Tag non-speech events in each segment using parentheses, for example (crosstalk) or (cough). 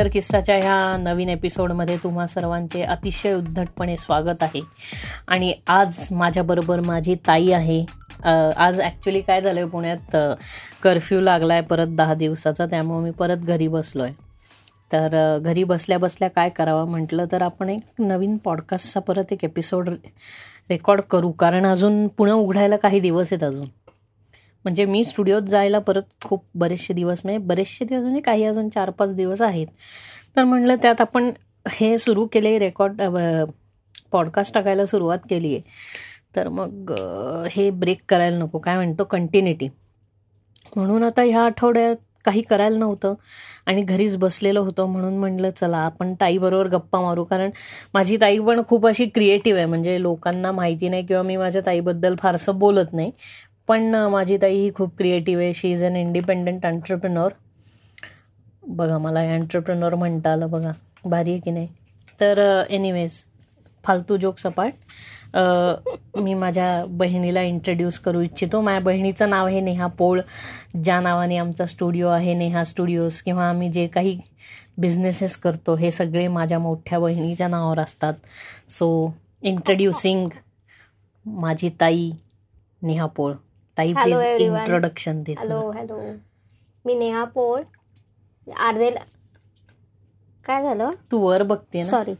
आणि किस्साच्या ह्या नवीन एपिसोडमध्ये तुम्हा सर्वांचे अतिशय उद्धटपणे स्वागत आहे. आणि आज माझ्याबरोबर माझी ताई आहे. आज ॲक्च्युली काय झालं आहे पुण्यात कर्फ्यू लागला आहे परत दहा दिवसाचा त्यामुळे मी परत घरी बसलो आहे तर घरी बसल्या बसल्या काय करावं म्हटलं तर आपण एक नवीन पॉडकास्टचा परत एक एपिसोड रेकॉर्ड करू. कारण अजून पुणं उघडायला काही दिवस आहेत अजून. म्हणजे मी स्टुडिओत जायला परत खूप बरेचसे दिवस म्हणजे बरेचसे दिवस म्हणजे काही अजून चार पाच दिवस आहेत. तर म्हणलं त्यात आपण हे सुरू केले रेकॉर्ड पॉडकास्ट टाकायला सुरुवात केली आहे तर मग हे ब्रेक करायला नको काय म्हणतो कंटिन्युटी. म्हणून आता ह्या आठवड्यात काही करायला नव्हतं आणि घरीच बसलेलं होतं म्हणून म्हणलं चला आपण ताईबरोबर गप्पा मारू. कारण माझी ताई पण खूप अशी क्रिएटिव्ह आहे म्हणजे लोकांना माहिती नाही किंवा मी माझ्या ताईबद्दल फारसं बोलत नाही. पण माझी ताई ही खूप क्रिएटिव्ह आहे. शी इज अन इंडिपेंडंट एंटरप्रिनॉर बघा मला एंटरप्रिनॉर म्हणता आलं बघा. भारी आहे की नाही? तर एनिवेज फालतू जोक सपाट मी माझ्या बहिणीला इंट्रोड्यूस करू इच्छितो. माझ्या बहिणीचं नाव आहे नेहा पोळ. ज्या नावाने आमचा स्टुडिओ आहे नेहा स्टुडिओज किंवा आम्ही जे काही बिझनेसेस करतो हे सगळे माझ्या मोठ्या बहिणीच्या नावावर असतात. सो इंट्रोड्युसिंग माझी ताई नेहा पोळ. ताई प्लीज इंट्रोडक्शन दे हॅलो हॅलो मी नेहा पोळ. अर्धे काय झालं? तू वर बघते सॉरी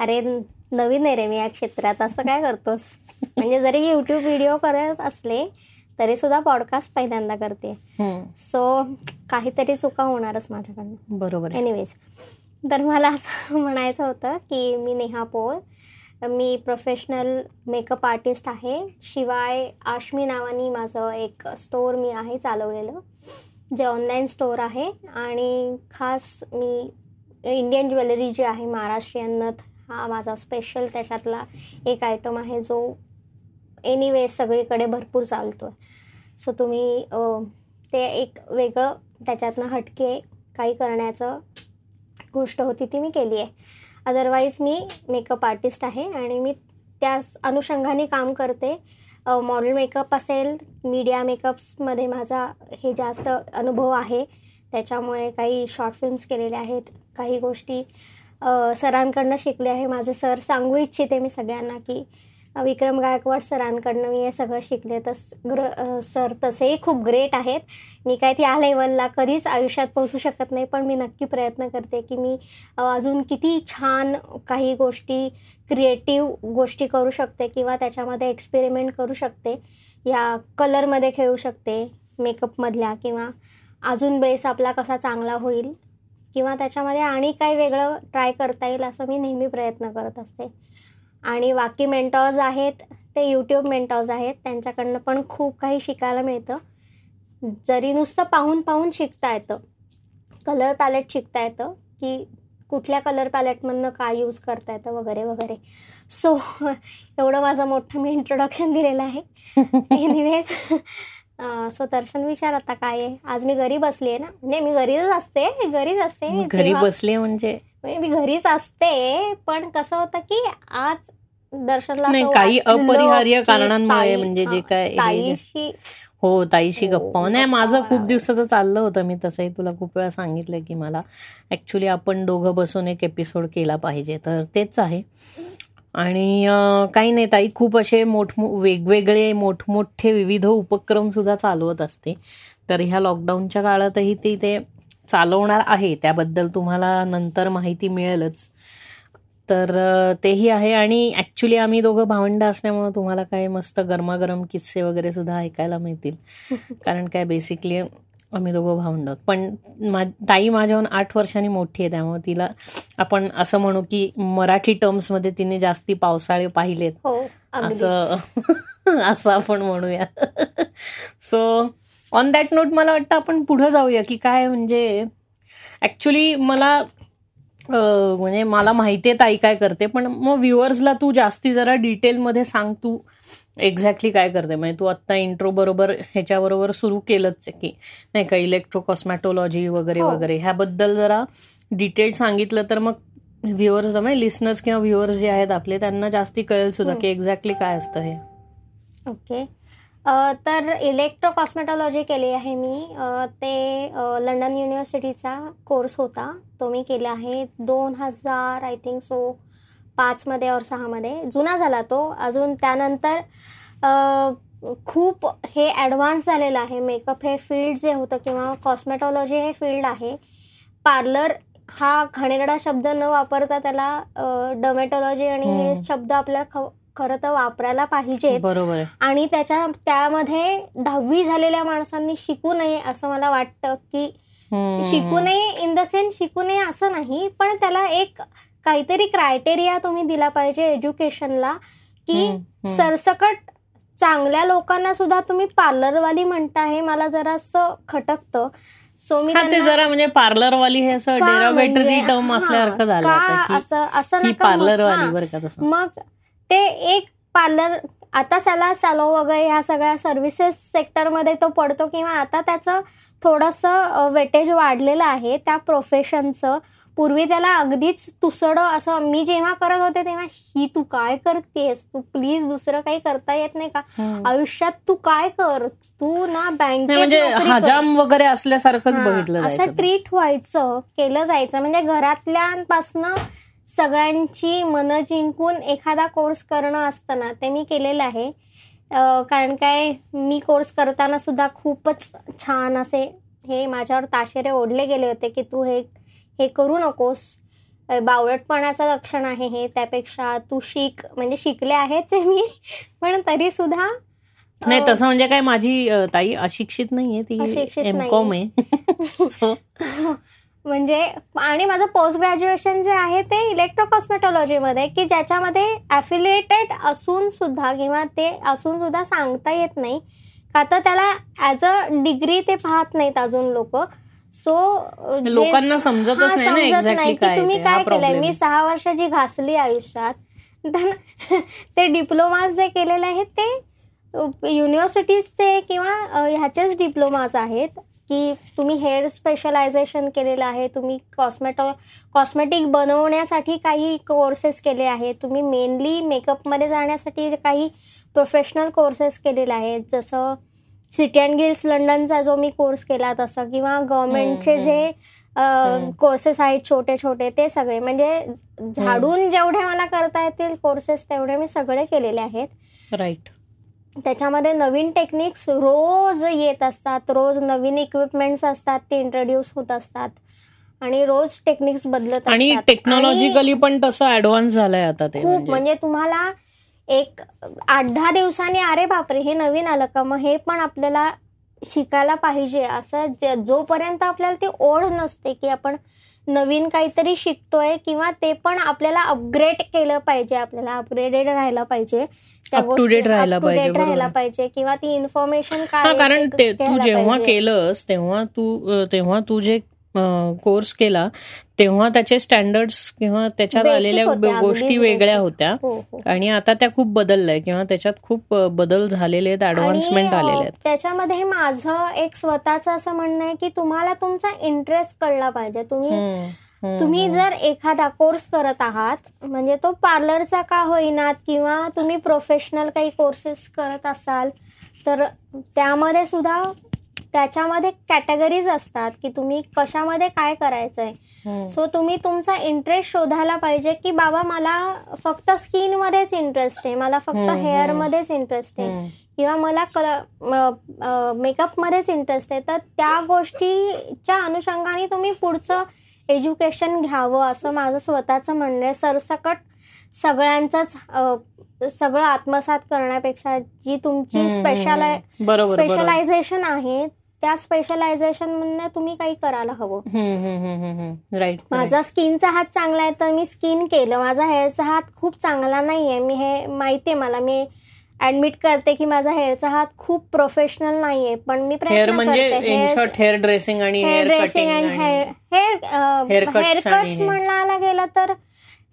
अरे नवीन आहे रे मी या क्षेत्रात. असं काय करतोस? म्हणजे जरी युट्यूब व्हिडिओ करत असले तरी सुद्धा पॉडकास्ट पहिल्यांदा करते. सो काहीतरी चुका होणारच माझ्याकडनं. बरोबर एनिवेज तर मला असं (laughs) म्हणायचं होतं की मी नेहा पोळ. मी प्रोफेशनल मेकअप आर्टिस्ट आहे. शिवाय आश्मी नावानी माझं एक स्टोअर मी आहे चालवलेलं. जे ऑनलाईन स्टोअर आहे. आणि खास मी इंडियन ज्वेलरी जी आहे महाराष्ट्रीयन नथ हा माझा स्पेशल त्याच्यातला एक आयटम आहे जो एनिवे सगळीकडे भरपूर चालतो आहे सो तुम्ही ते एक वेगळं त्याच्यातनं हटके काही करण्याचं गोष्ट होती ती मी केली आहे अदरवाईज मी मेकअप आर्टिस्ट आहे आणि मी त्या अनुषंगाने काम करते. मॉडेल मेकअप असेल मीडिया मेकअप्समध्ये माझा हे जास्त अनुभव आहे. त्याच्यामुळे काही शॉर्ट फिल्म्स केलेले आहेत काही गोष्टी सरांकडनं शिकले आहे. माझे सर सांगू इच्छिते मी सगळ्यांना की विक्रम गायकवाड सरांकडनं मी हे सगळं शिकले. तर ग्र सर तसेही खूप ग्रेट आहेत. मी काय त्या लेवलला कधीच आयुष्यात पोहोचू शकत नाही पण मी नक्की प्रयत्न करते की मी अजून किती छान काही गोष्टी क्रिएटिव्ह गोष्टी करू शकते किंवा त्याच्यामध्ये एक्सपेरिमेंट करू शकते. या कलरमध्ये खेळू शकते मेकअपमधल्या किंवा अजून बेस आपला कसा चांगला होईल किंवा त्याच्यामध्ये आणि काही वेगळं ट्राय करता येईल असं मी नेहमी प्रयत्न करत असते. आणि बाकी मेंटॉज आहेत ते यूट्यूब मेंटॉज आहेत. त्यांच्याकडनं पण खूप काही शिकायला मिळतं. जरी नुसतं पाहून पाहून शिकता येतं. कलर पॅलेट शिकता येतं की कुठल्या कलर पॅलेटमधनं काय यूज करता येतं वगैरे वगैरे. सो एवढं माझं मोठं मी इंट्रोडक्शन दिलेलं आहे. एनिवेज सो दर्शन विचार आता काय आहे? आज मी घरी बसली आहे ना? म्हणजे मी घरीच असते घरीच असते घरी बसले म्हणजे? मी घरीच असते पण कसं होतं की आज दर्शनला काही अपरिहार्य कारणांमुळे म्हणजे जे काय ताईशी हो ताईशी हो, गप्पा नाही माझं खूप दिवसाचं चाललं होतं मी तसंही तुला खूप वेळा सांगितलं की मला ऍक्च्युली आपण दोघं बसून एक एपिसोड केला पाहिजे तर तेच आहे. आणि काही नाही ताई खूप असे मोठ वेगवेगळे मोठमोठे विविध उपक्रम सुद्धा चालवत असते. तर ह्या लॉकडाऊनच्या काळातही ती ते चालवणार आहे त्याबद्दल तुम्हाला नंतर माहिती मिळेलच. तर तेही आहे आणि ऍक्च्युली आम्ही दोघं भावंड असल्यामुळे तुम्हाला काय मस्त गरमागरम किस्से वगैरे सुद्धा ऐकायला मिळतील. (laughs) कारण काय बेसिकली आम्ही दोघं भावंड पण मा ताई माझ्याहून आठ वर्षांनी मोठी आहे त्यामुळे तिला आपण असं म्हणू की मराठी टर्म्समध्ये तिने जास्ती पावसाळे पाहिलेत. हो, असं (laughs) असं आपण म्हणूया. (laughs) सो ऑन दॅट नोट मला वाटतं आपण पुढे जाऊया की काय म्हणजे ऍक्च्युली मला म्हणजे मला माहिती आहे ताई काय करते पण मग व्ह्युअर्सला तू जास्ती जरा डिटेलमध्ये सांग तू एक्झॅक्टली काय करते. म्हणजे तू आत्ता इंट्रो बरोबर ह्याच्याबरोबर सुरू केलंच आहे की नाही का इलेक्ट्रो कॉस्मॅटोलॉजी वगैरे हो. वगैरे ह्याबद्दल जरा डिटेल सांगितलं तर मग व्ह्युअर्स म्हणजे लिस्नर्स किंवा व्ह्युअर्स जे आहेत आपले त्यांना जास्ती कळेल सुद्धा की एक्झॅक्टली काय असतं हे. ओके तर इलेक्ट्रो कॉस्मेटॉलॉजी केली आहे मी. ते लंडन युनिव्हर्सिटीचा कोर्स होता. तो मी केला आहे दोन हजार आय थिंक सो पाचमध्ये और सहामध्ये जुना झाला तो. अजून त्यानंतर खूप हे ॲडव्हान्स झालेलं आहे. मेकअप हे फील्ड जे होतं किंवा कॉस्मेटॉलॉजी हे फील्ड आहे पार्लर हा घाणेरडा शब्द न वापरता त्याला डोमेटॉलॉजी आणि हे. शब्द आपल्या ख- खरं तर वापरायला पाहिजेत बरोबर आणि त्याच्या त्यामध्ये दहावी झालेल्या माणसांनी शिकू नये असं मला वाटतं की. शिकू नये इन द सेन्स शिकू नये असं नाही पण त्याला एक काहीतरी क्रायटेरिया तुम्ही दिला पाहिजे एज्युकेशनला की. सरसकट चांगल्या लोकांना सुद्धा तुम्ही पार्लरवाली म्हणता हे मला जरासं खटकतं सो मी ते जरा म्हणजे पार्लरवाली हे असं डेरोगेटरी म्हणजे- टर्म असल्यासारखं झालं असं असं पार्लरवाली. बरं का मग ते एक पार्लर आता त्याला सॅलो वगैरे ह्या सगळ्या सर्व्हिसेस सेक्टरमध्ये तो पडतो किंवा आता त्याचं थोडंसं वेटेज वाढलेलं आहे त्या प्रोफेशनचं पूर्वी त्याला अगदीच तुसडं असं मी जेव्हा करत होते तेव्हा ही तू काय करतेस? तू प्लीज दुसरं काही करता येत नाही का. आयुष्यात तू काय कर? तू ना बँकेत म्हणजे. हजाम वगैरे असल्यासारखंच बघितलं असं ट्रीट व्हायचं केलं जायचं. म्हणजे घरातल्यांपासनं सगळ्यांची मनं जिंकून एखादा कोर्स करणं असताना ते मी केलेलं आहे. कारण काय मी कोर्स करताना सुद्धा खूपच छान असे हे माझ्यावर ताशेरे ओढले गेले होते की तू हे हे करू नकोस. बावळटपणाचं लक्षण आहे हे. त्यापेक्षा तू शिक. म्हणजे शिकले आहेच आहे मी. पण तरी सुद्धा नाही तसं म्हणजे काय माझी ताई अशिक्षित नाहीये. ती एम. कॉम आहे. (laughs) (laughs) म्हणजे आणि माझं पोस्ट ग्रॅज्युएशन जे आहे ते इलेक्ट्रो कॉस्मेटॉलॉजीमध्ये की ज्याच्यामध्ये ॲफिलिएटेड असून सुद्धा किंवा ते असून सुद्धा सांगता येत नाही. का तर त्याला ॲज अ डिग्री ते पाहत नाहीत अजून लोक. सो लोकांना समजतच नाही की तुम्ही काय केलंय? मी. सहा वर्ष जी घासली आयुष्यात. (laughs) ते डिप्लोमाज जे केलेले आहेत ते युनिव्हर्सिटीजचे किंवा ह्याचेच डिप्लोमाज आहेत. की तुम्ही हेअर स्पेशलायझेशन केलेलं आहे तुम्ही कॉस्मेटो कॉस्मेटिक बनवण्यासाठी काही कोर्सेस केले आहेत. तुम्ही मेनली मेकअपमध्ये जाण्यासाठी काही प्रोफेशनल कोर्सेस केलेले आहेत जसं सिटी अँड गिल्ड्स लंडनचा जो मी कोर्स केला तसा किंवा गव्हर्नमेंटचे जे. कोर्सेस आहेत छोटे छोटे ते सगळे. म्हणजे झाडून जेवढे मला करता येतील कोर्सेस तेवढे मी सगळे केलेले आहेत. राईट. त्याच्यामध्ये नवीन टेक्निक्स रोज येत असतात. रोज नवीन इक्विपमेंट्स असतात ते इंट्रोड्यूस होत असतात. आणि रोज टेक्निक्स बदलत आणि टेक्नॉलॉजिकली पण तसं ऍडव्हान्स झालंय आता ते खूप म्हणजे. म्हणजे तुम्हाला एक आठ दहा दिवसांनी अरे बापरे हे नवीन आलं का? मग हे पण आपल्याला शिकायला पाहिजे. असं जोपर्यंत आपल्याला ती ओढ नसते की आपण नवीन काहीतरी शिकतोय किंवा ते पण आपल्याला अपग्रेड केलं पाहिजे आपल्याला अपग्रेडेड राहायला पाहिजे date राहायला पाहिजे, राहायला. पाहिजे किंवा ती इन्फॉर्मेशन काय हा कारण ते जेव्हा. केलंस तेव्हा तू तेव्हा तू जे कोर्स केला तेव्हा त्याचे स्टँडर्ड्स किंवा त्याच्यात आलेल्या गोष्टी वेगळ्या. होत्या हो हो आणि आता त्या खूप बदलल्या किंवा त्याच्यात खूप बदल झालेले आहेत ऍडव्हान्समेंट आलेले आहेत त्याच्यामध्ये माझं एक स्वतःचं असं म्हणणं आहे की तुम्हाला तुमचा इंटरेस्ट कळला पाहिजे तुम्ही तुम्ही. जर एखादा कोर्स करत आहात म्हणजे तो पार्लरचा का होईनात किंवा तुम्ही प्रोफेशनल काही कोर्सेस करत असाल तर त्यामध्ये सुद्धा त्याच्यामध्ये कॅटेगरीज असतात की तुम्ही कशामध्ये काय करायचंय हम्म. सो तुम्ही तुमचा इंटरेस्ट शोधायला पाहिजे की बाबा मला फक्त स्किनमध्येच इंटरेस्ट आहे मला फक्त हम्म. हेअरमध्येच इंटरेस्ट आहे. किंवा मला मेकअपमध्येच इंटरेस्ट आहे तर त्या गोष्टीच्या अनुषंगाने तुम्ही पुढचं एज्युकेशन घ्यावं असं माझं स्वतःचं म्हणणं आहे सरसकट सगळ्यांचंच सगळं आत्मसात करण्यापेक्षा जी तुमची बरोबर स्पेशलायझेशन आहे त्या स्पेशलायझेशन मधनं तुम्ही काही करायला हवं. राईट माझा स्किनचा हात चांगला आहे तर मी स्किन केलं. माझा हेअरचा हात खूप चांगला नाही आहे मी हे माहिती आहे मला. मी ऍडमिट करते की माझा हेअरचा हात खूप प्रोफेशनल नाही आहे पण मी हेअर प्रयत्न म्हणजे करते. हेअर ड्रेसिंग आणि hair dressing and hair haircuts. म्हणायला गेलं तर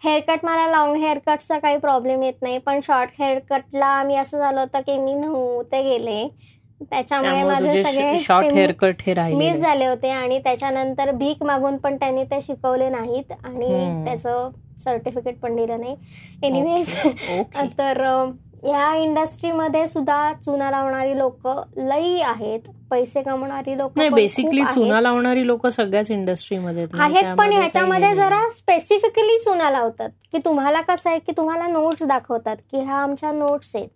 हेअरकट मला लॉंग हेअरकटचा काही प्रॉब्लेम येत नाही. पण शॉर्ट हेअरकटला मी असं झालं होतं की मी नव्हते गेले. त्याच्यामुळे माझे सगळे शॉर्ट हेअर कट हे राहिले. मिस झाले होते आणि त्याच्यानंतर भीक मागून पण त्यांनी ते शिकवले नाहीत आणि. त्याचं सर्टिफिकेट पण दिलं नाही. एनिवेज (laughs) तर या इंडस्ट्रीमध्ये सुद्धा चुना लावणारी लोक लई आहेत. पैसे कमवणारी लोक नाही बेसिकली चुना लावणारी लोक सगळ्याच इंडस्ट्रीमध्ये आहेत. पण ह्याच्यामध्ये जरा स्पेसिफिकली चुना लावतात. की तुम्हाला कसं आहे की तुम्हाला नोट्स दाखवतात की ह्या आमच्या नोट्स आहेत.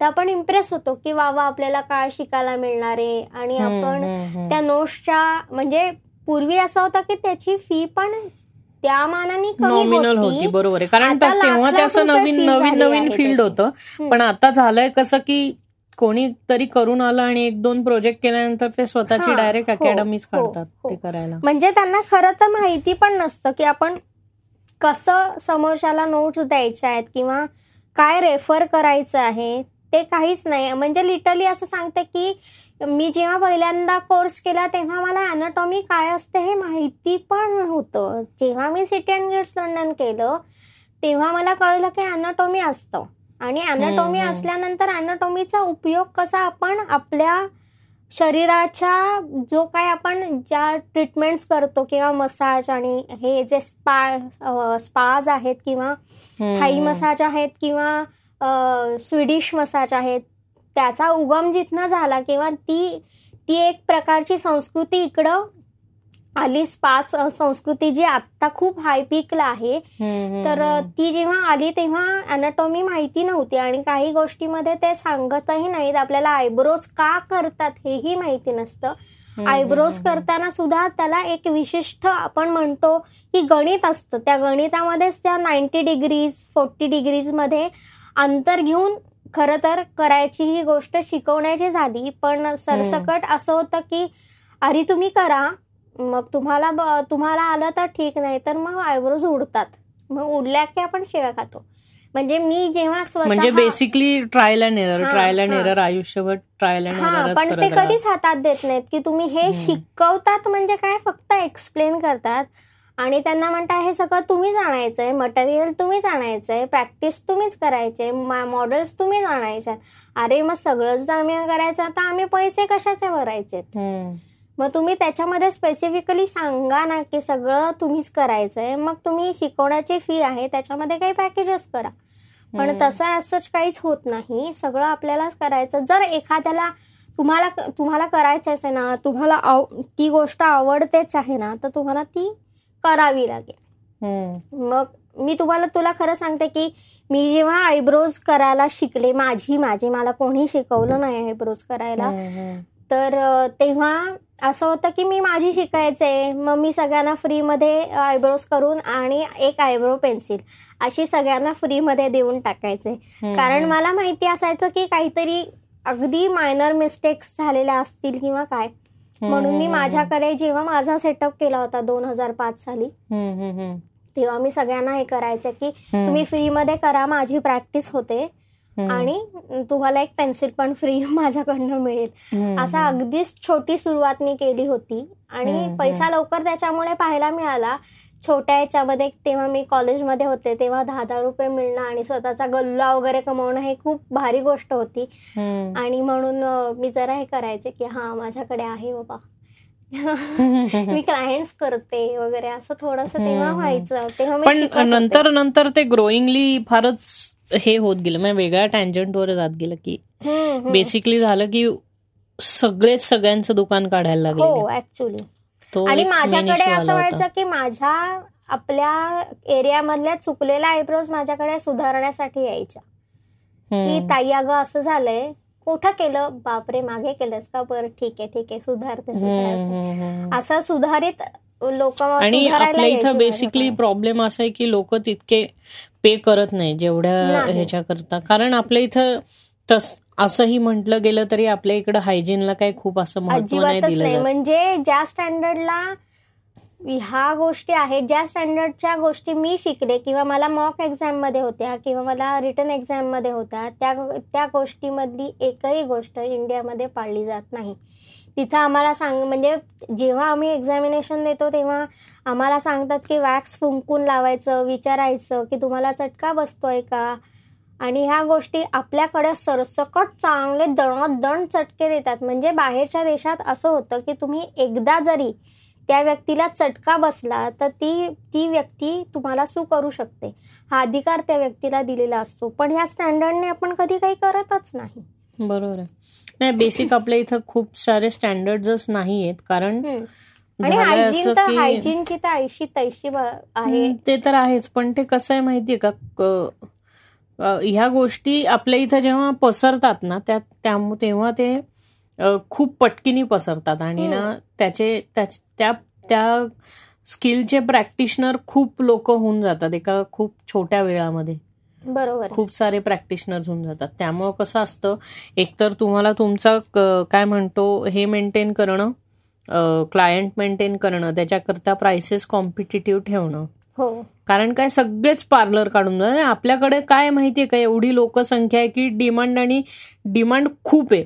तर आपण इम्प्रेस होतो की वा वा आपल्याला काय शिकायला मिळणार आहे? आणि आपण त्या नोट्सच्या म्हणजे पूर्वी असं होतं की त्याची फी पण त्या मानाने नॉमिनल होती बरोबर आहे. कारण तेव्हा ते असं नवीन नवीन नवीन फील्ड होतं. पण आता झालंय कसं की कोणी तरी करून आलं आणि एक दोन प्रोजेक्ट केल्यानंतर ते स्वतःची डायरेक्ट अकॅडमीज हो, काढतात हो. ते करायला. म्हणजे त्यांना खरं तर माहिती पण नसतं की आपण कसं समोरच्याला नोट्स द्यायच्या आहेत किंवा काय रेफर करायचं आहे. ते काहीच नाही. म्हणजे लिटरली असं सांगते की मी जेव्हा पहिल्यांदा कोर्स केला तेव्हा मला अॅनाटॉमी काय असते हे माहिती पण होतं जेव्हा मी सिटी अँड गेट्स लंडन केलं तेव्हा मला कळलं की अॅनाटॉमी असतं. आणि अॅनाटॉमी असल्यानंतर अॅनाटॉमीचा उपयोग कसा आपण आपल्या शरीराच्या जो काय आपण ज्या ट्रीटमेंट्स करतो किंवा मसाज आणि हे जे स्पा स्पाज आहेत किंवा थाई मसाज आहेत किंवा स्वीडिश मसाज आहेत. त्याचा उगम जिथनं झाला किंवा ती ती एक प्रकारची संस्कृती इकडं आली. स्पास संस्कृती जी आता खूप हाय पीकला आहे. तर ती जेव्हा आली तेव्हा अॅनाटॉमी माहिती नव्हती आणि काही गोष्टीमध्ये ते सांगतही नाहीत. आपल्याला आयब्रोज का करतात हेही माहिती नसतं. आयब्रोज करताना सुद्धा त्याला एक विशिष्ट आपण म्हणतो की गणित असतं. त्या गणितामध्येच त्या नाईन्टी डिग्रीज फोर्टी डिग्रीजमध्ये अंतर घेऊन खरं तर करायची ही गोष्ट शिकवण्याची झाली. पण सरसकट असं होतं की अरे तुम्ही करा. मग तुम्हाला तुम्हाला आलं तर ठीक नाही तर मग आयब्रोज उडतात. मग उडल्या की आपण शेव्या खातो. म्हणजे मी जेव्हा म्हणजे basically trial and error trial and error आयुष्यभर ट्रायल अँड एरर पण ते कधीच हातात देत नाहीत की तुम्ही हे शिकवतात म्हणजे काय? फक्त एक्सप्लेन करतात. आणि त्यांना म्हणता हे सगळं तुम्हीच आणायचंय मटेरियल तुम्हीच आणायचंय प्रॅक्टिस तुम्हीच करायचे मॉडेल्स तुम्हीच आणायचे अरे मग सगळंच जर आम्ही करायचं तर आम्ही पैसे कशाचे भरायचे मग तुम्ही त्याच्यामध्ये स्पेसिफिकली सांगा ना की सगळं तुम्हीच करायचंय मग तुम्ही शिकवण्याची फी आहे त्याच्यामध्ये काही पॅकेजेस करा. पण तसं असंच काहीच होत नाही. सगळं आपल्यालाच करायचं. जर एखाद्याला तुम्हाला तुम्हाला करायचंच आहे ना तुम्हाला ती गोष्ट आवडतेच आहे ना तर तुम्हाला ती करावी लागेल. मग मी तुम्हाला तुला खरं सांगते की मी जेव्हा आयब्रोज करायला शिकले माझी माझी मला कोणी शिकवलं नाही आयब्रोज करायला तर तेव्हा असं होतं की मी माझी शिकायचे मग मी सगळ्यांना फ्रीमध्ये आयब्रोज करून आणि एक आयब्रो पेन्सिल अशी सगळ्यांना फ्रीमध्ये देऊन टाकायचे. कारण मला माहिती असायचं की काहीतरी अगदी मायनर मिस्टेक्स झालेल्या असतील किंवा काय. म्हणून मी माझ्याकडे जेव्हा माझा सेटअप केला होता दोन हजार पाच साली तेव्हा मी सगळ्यांना हे करायचं की तुम्ही फ्रीमध्ये करा माझी प्रॅक्टिस होते आणि तुम्हाला एक पेन्सिल पण फ्री (laughs) माझ्याकडनं मिळेल. असा अगदीच छोटी सुरुवात मी केली होती आणि पैसा लवकर त्याच्यामुळे पाहायला मिळाला. छोट्या ह्याच्यामध्ये तेव्हा मी कॉलेजमध्ये होते तेव्हा दहा दहा रुपये मिळणं आणि स्वतःचा गल्ला वगैरे कमवणं हे खूप भारी गोष्ट होती. आणि म्हणून मी जरा हे करायचे की हा माझ्याकडे आहे बाबा. (laughs) मी क्लायंट्स करते वगैरे असं थोडस तेव्हा व्हायचं. तेव्हा पण नंतर नंतर ते ग्रोईंगली फारच हे होत गेलं. म्हणजे वेगळ्या टँजंटवर जात गेलं की बेसिकली झालं की सगळेच सगळ्यांचं दुकान काढायला लागलं ऍक्च्युली आणि माझ्याकडे असं व्हायचं की माझ्या आपल्या एरियामधल्या चुकलेल्या आयब्रोज माझ्याकडे सुधारण्यासाठी यायच्या. की ताई अगं असं झालंय. कुठं केलं? बापरे मागे केलंस का? बरं ठीक आहे ठीक आहे सुधारते असं सुधारित लोक आणि आपल्या इथं बेसिकली प्रॉब्लेम असा आहे की लोक तितके पे करत नाही जेवढ्या ह्याच्या करता कारण आपल्या इथं तस असंही म्हटलं गेलं तरी आपल्या इकडं हायजीनला काही खूप असं महत्त्व नाही दिलं म्हणजे ज्या स्टँडर्डला ह्या गोष्टी आहेत ज्या स्टँडर्डच्या गोष्टी मी शिकले किंवा मला मॉक एक्झाममध्ये होत्या किंवा मला रिटर्न एक्झाममध्ये होत्या त्या त्या गोष्टीमधली एकही गोष्ट इंडियामध्ये पाळली जात नाही. तिथं आम्हाला सांग म्हणजे जेव्हा आम्ही एक्झामिनेशन देतो तेव्हा आम्हाला सांगतात की वॅक्स फुंकून लावायचं विचारायचं की तुम्हाला चटका बसतोय का? आणि ह्या गोष्टी आपल्याकडे सरसकट चांगले दण चटके देतात. म्हणजे बाहेरच्या देशात असं होतं की तुम्ही एकदा जरी त्या व्यक्तीला चटका बसला तर ती ती व्यक्ती तुम्हाला सू करू शकते. हा अधिकार त्या व्यक्तीला दिलेला असतो. पण ह्या स्टँडर्डने आपण कधी काही करतच नाही. बरोबर नाही बेसिक आपल्या इथं खूप सारे स्टँडर्डच नाही आहेत कारण हायजीनची तर ऐशी तैशी आहे. ते तर आहेच. पण ते कसं आहे माहितीये का ह्या गोष्टी आपल्या इथं जेव्हा पसरतात ना त्या तेव्हा ते खूप पटकिनी पसरतात. आणि ना त्याचे त्याच- त्या त्या स्किलचे प्रॅक्टिशनर खूप लोक होऊन जातात एका खूप छोट्या वेळामध्ये. बरोबर. खूप सारे प्रॅक्टिशनर्स होऊन जातात. त्यामुळं कसं असतं एकतर तुम्हाला तुमचा काय म्हणतो हे मेंटेन करणं क्लायंट मेंटेन करणं त्याच्याकरता प्राइसेस कॉम्पिटिटिव्ह ठेवणं हो कारण काय सगळेच पार्लर काढून. आपल्याकडे काय माहितीये का एवढी लोकसंख्या आहे की डिमांड आणि डिमांड खूप आहे.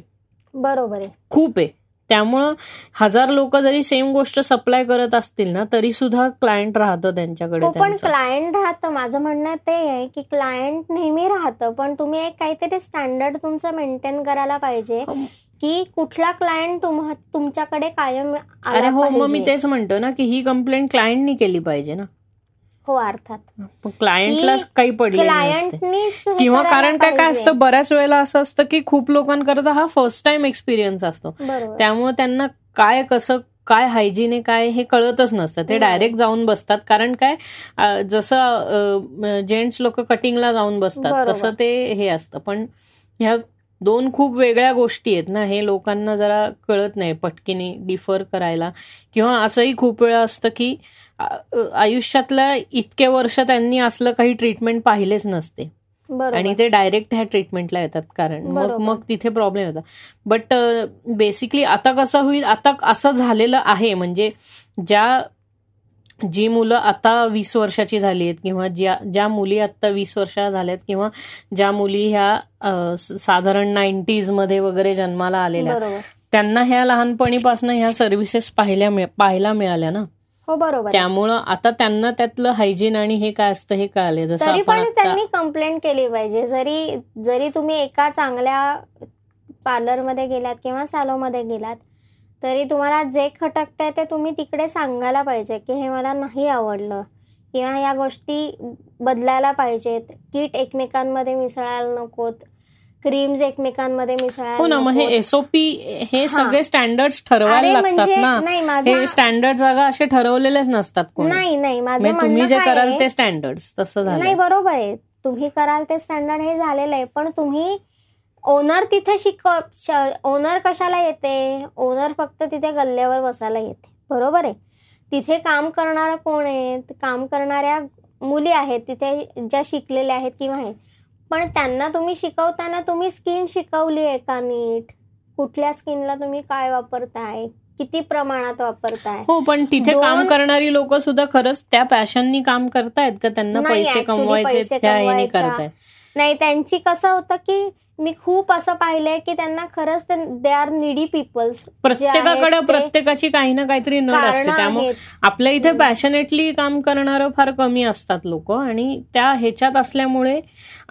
बरोबर आहे. खूप आहे. त्यामुळं हजार लोक जरी सेम गोष्ट सप्लाय करत असतील ना तरी सुद्धा क्लायंट राहतं त्यांच्याकडे हो पण. क्लायंट राहतं. माझं म्हणणं ते आहे की क्लायंट नेहमी राहतं पण तुम्ही एक काहीतरी स्टँडर्ड तुमचं मेंटेन करायला पाहिजे की कुठला क्लायंट तुमच्याकडे कायम अरे हो मग मी. तेच म्हणतो ना की ही कंप्लेंट क्लायंटनी केली पाहिजे ना. हो अर्थात. क्लायंटलाच काही पडले किंवा कारण काय काय. असतं बऱ्याच वेळेला असं असतं की खूप लोकांकरता हा फर्स्ट टाइम एक्सपिरियन्स असतो. त्यामुळे त्यांना काय कसं काय हायजीन आहे काय हे कळतच नसतं. ते. डायरेक्ट जाऊन बसतात. कारण काय जसं जेंट्स लोक कटिंगला जाऊन बसतात. तसं ते हे असतं. पण ह्या दोन खूप वेगळ्या गोष्टी आहेत ना हे लोकांना जरा कळत नाही पटकीने डिफर करायला. किंवा असंही खूप वेळा असतं की आयुष्यातल्या इतके वर्ष त्यांनी असलं काही ट्रीटमेंट पाहिलेच नसते. आणि ते डायरेक्ट ह्या ट्रीटमेंटला येतात कारण मग. मग तिथे प्रॉब्लेम येतात. बट बेसिकली आता कसं होईल आता असं झालेलं आहे. म्हणजे ज्या जी मुलं आता वीस वर्षाची झाली आहेत किंवा ज्या ज्या मुली आता वीस वर्ष झाल्यात किंवा ज्या मुली ह्या साधारण नाईन्टीजमध्ये वगैरे जन्माला आलेल्या त्यांना ह्या लहानपणीपासून ह्या सर्व्हिसेस पाहिल्या पाहायला मिळाल्या ना? हो बरोबर. त्यामुळं आता त्यांना त्यातलं हायजीन आणि हे काय असतं हे कळाले जसं तरी पण त्यांनी कंप्लेंट केली पाहिजे. जरी जरी तुम्ही एका चांगल्या पार्लरमध्ये गेलात किंवा सॅलोमध्ये गेलात तरी तुम्हाला जे खटकतंय ते तुम्ही तिकडे सांगायला पाहिजे की हे मला नाही आवडलं किंवा या गोष्टी बदलायला पाहिजेत. किट एकमेकांमध्ये मिसळायला नकोत. क्रीम्स एकमेकांमध्ये हो मिसळायला ना मग हे. एसओपी हे हा. सगळे स्टँडर्ड्स ठरवायला लागतात म्हणजे ना. नाही माझा हे स्टँडर्ड जागा असे ठरवलेलेच नसतात नाही नाही माझं म्हणजे तुम्ही जे कराल आहे, ते स्टँडर्ड्स तसं नाही झालं बरोबर आहे. तुम्ही कराल ते स्टँडर्ड हे झालेलं आहे पण तुम्ही ओनर तिथे शिक ओनर कशाला येते? ओनर फक्त तिथे गल्ल्यावर बसायला येते. बरोबर आहे? तिथे काम करणारं कोण आहेत काम करणाऱ्या मुली आहेत तिथे ज्या शिकलेल्या आहेत किंवा आहेत पण त्यांना तुम्ही शिकवताना तुम्ही स्किन शिकवली आहे का नीट? कुठल्या स्किनला तुम्ही काय वापरताय? किती प्रमाणात वापरताय? हो पण तिथे काम करणारी लोक सुद्धा खरंच त्या पॅशननी काम करतायत का? त्यांना पैसे कमवायचे नाही त्यांची कसं होतं की मी खूप असं पाहिलंय की त्यांना खरंच दे आर निडी पीपल्स प्रत्येकाकडे प्रत्येकाची काही ना काहीतरी नड असते. त्यामुळे आपल्या इथे पॅशनेटली काम करणारं फार कमी असतात लोक. आणि त्या ह्याच्यात असल्यामुळे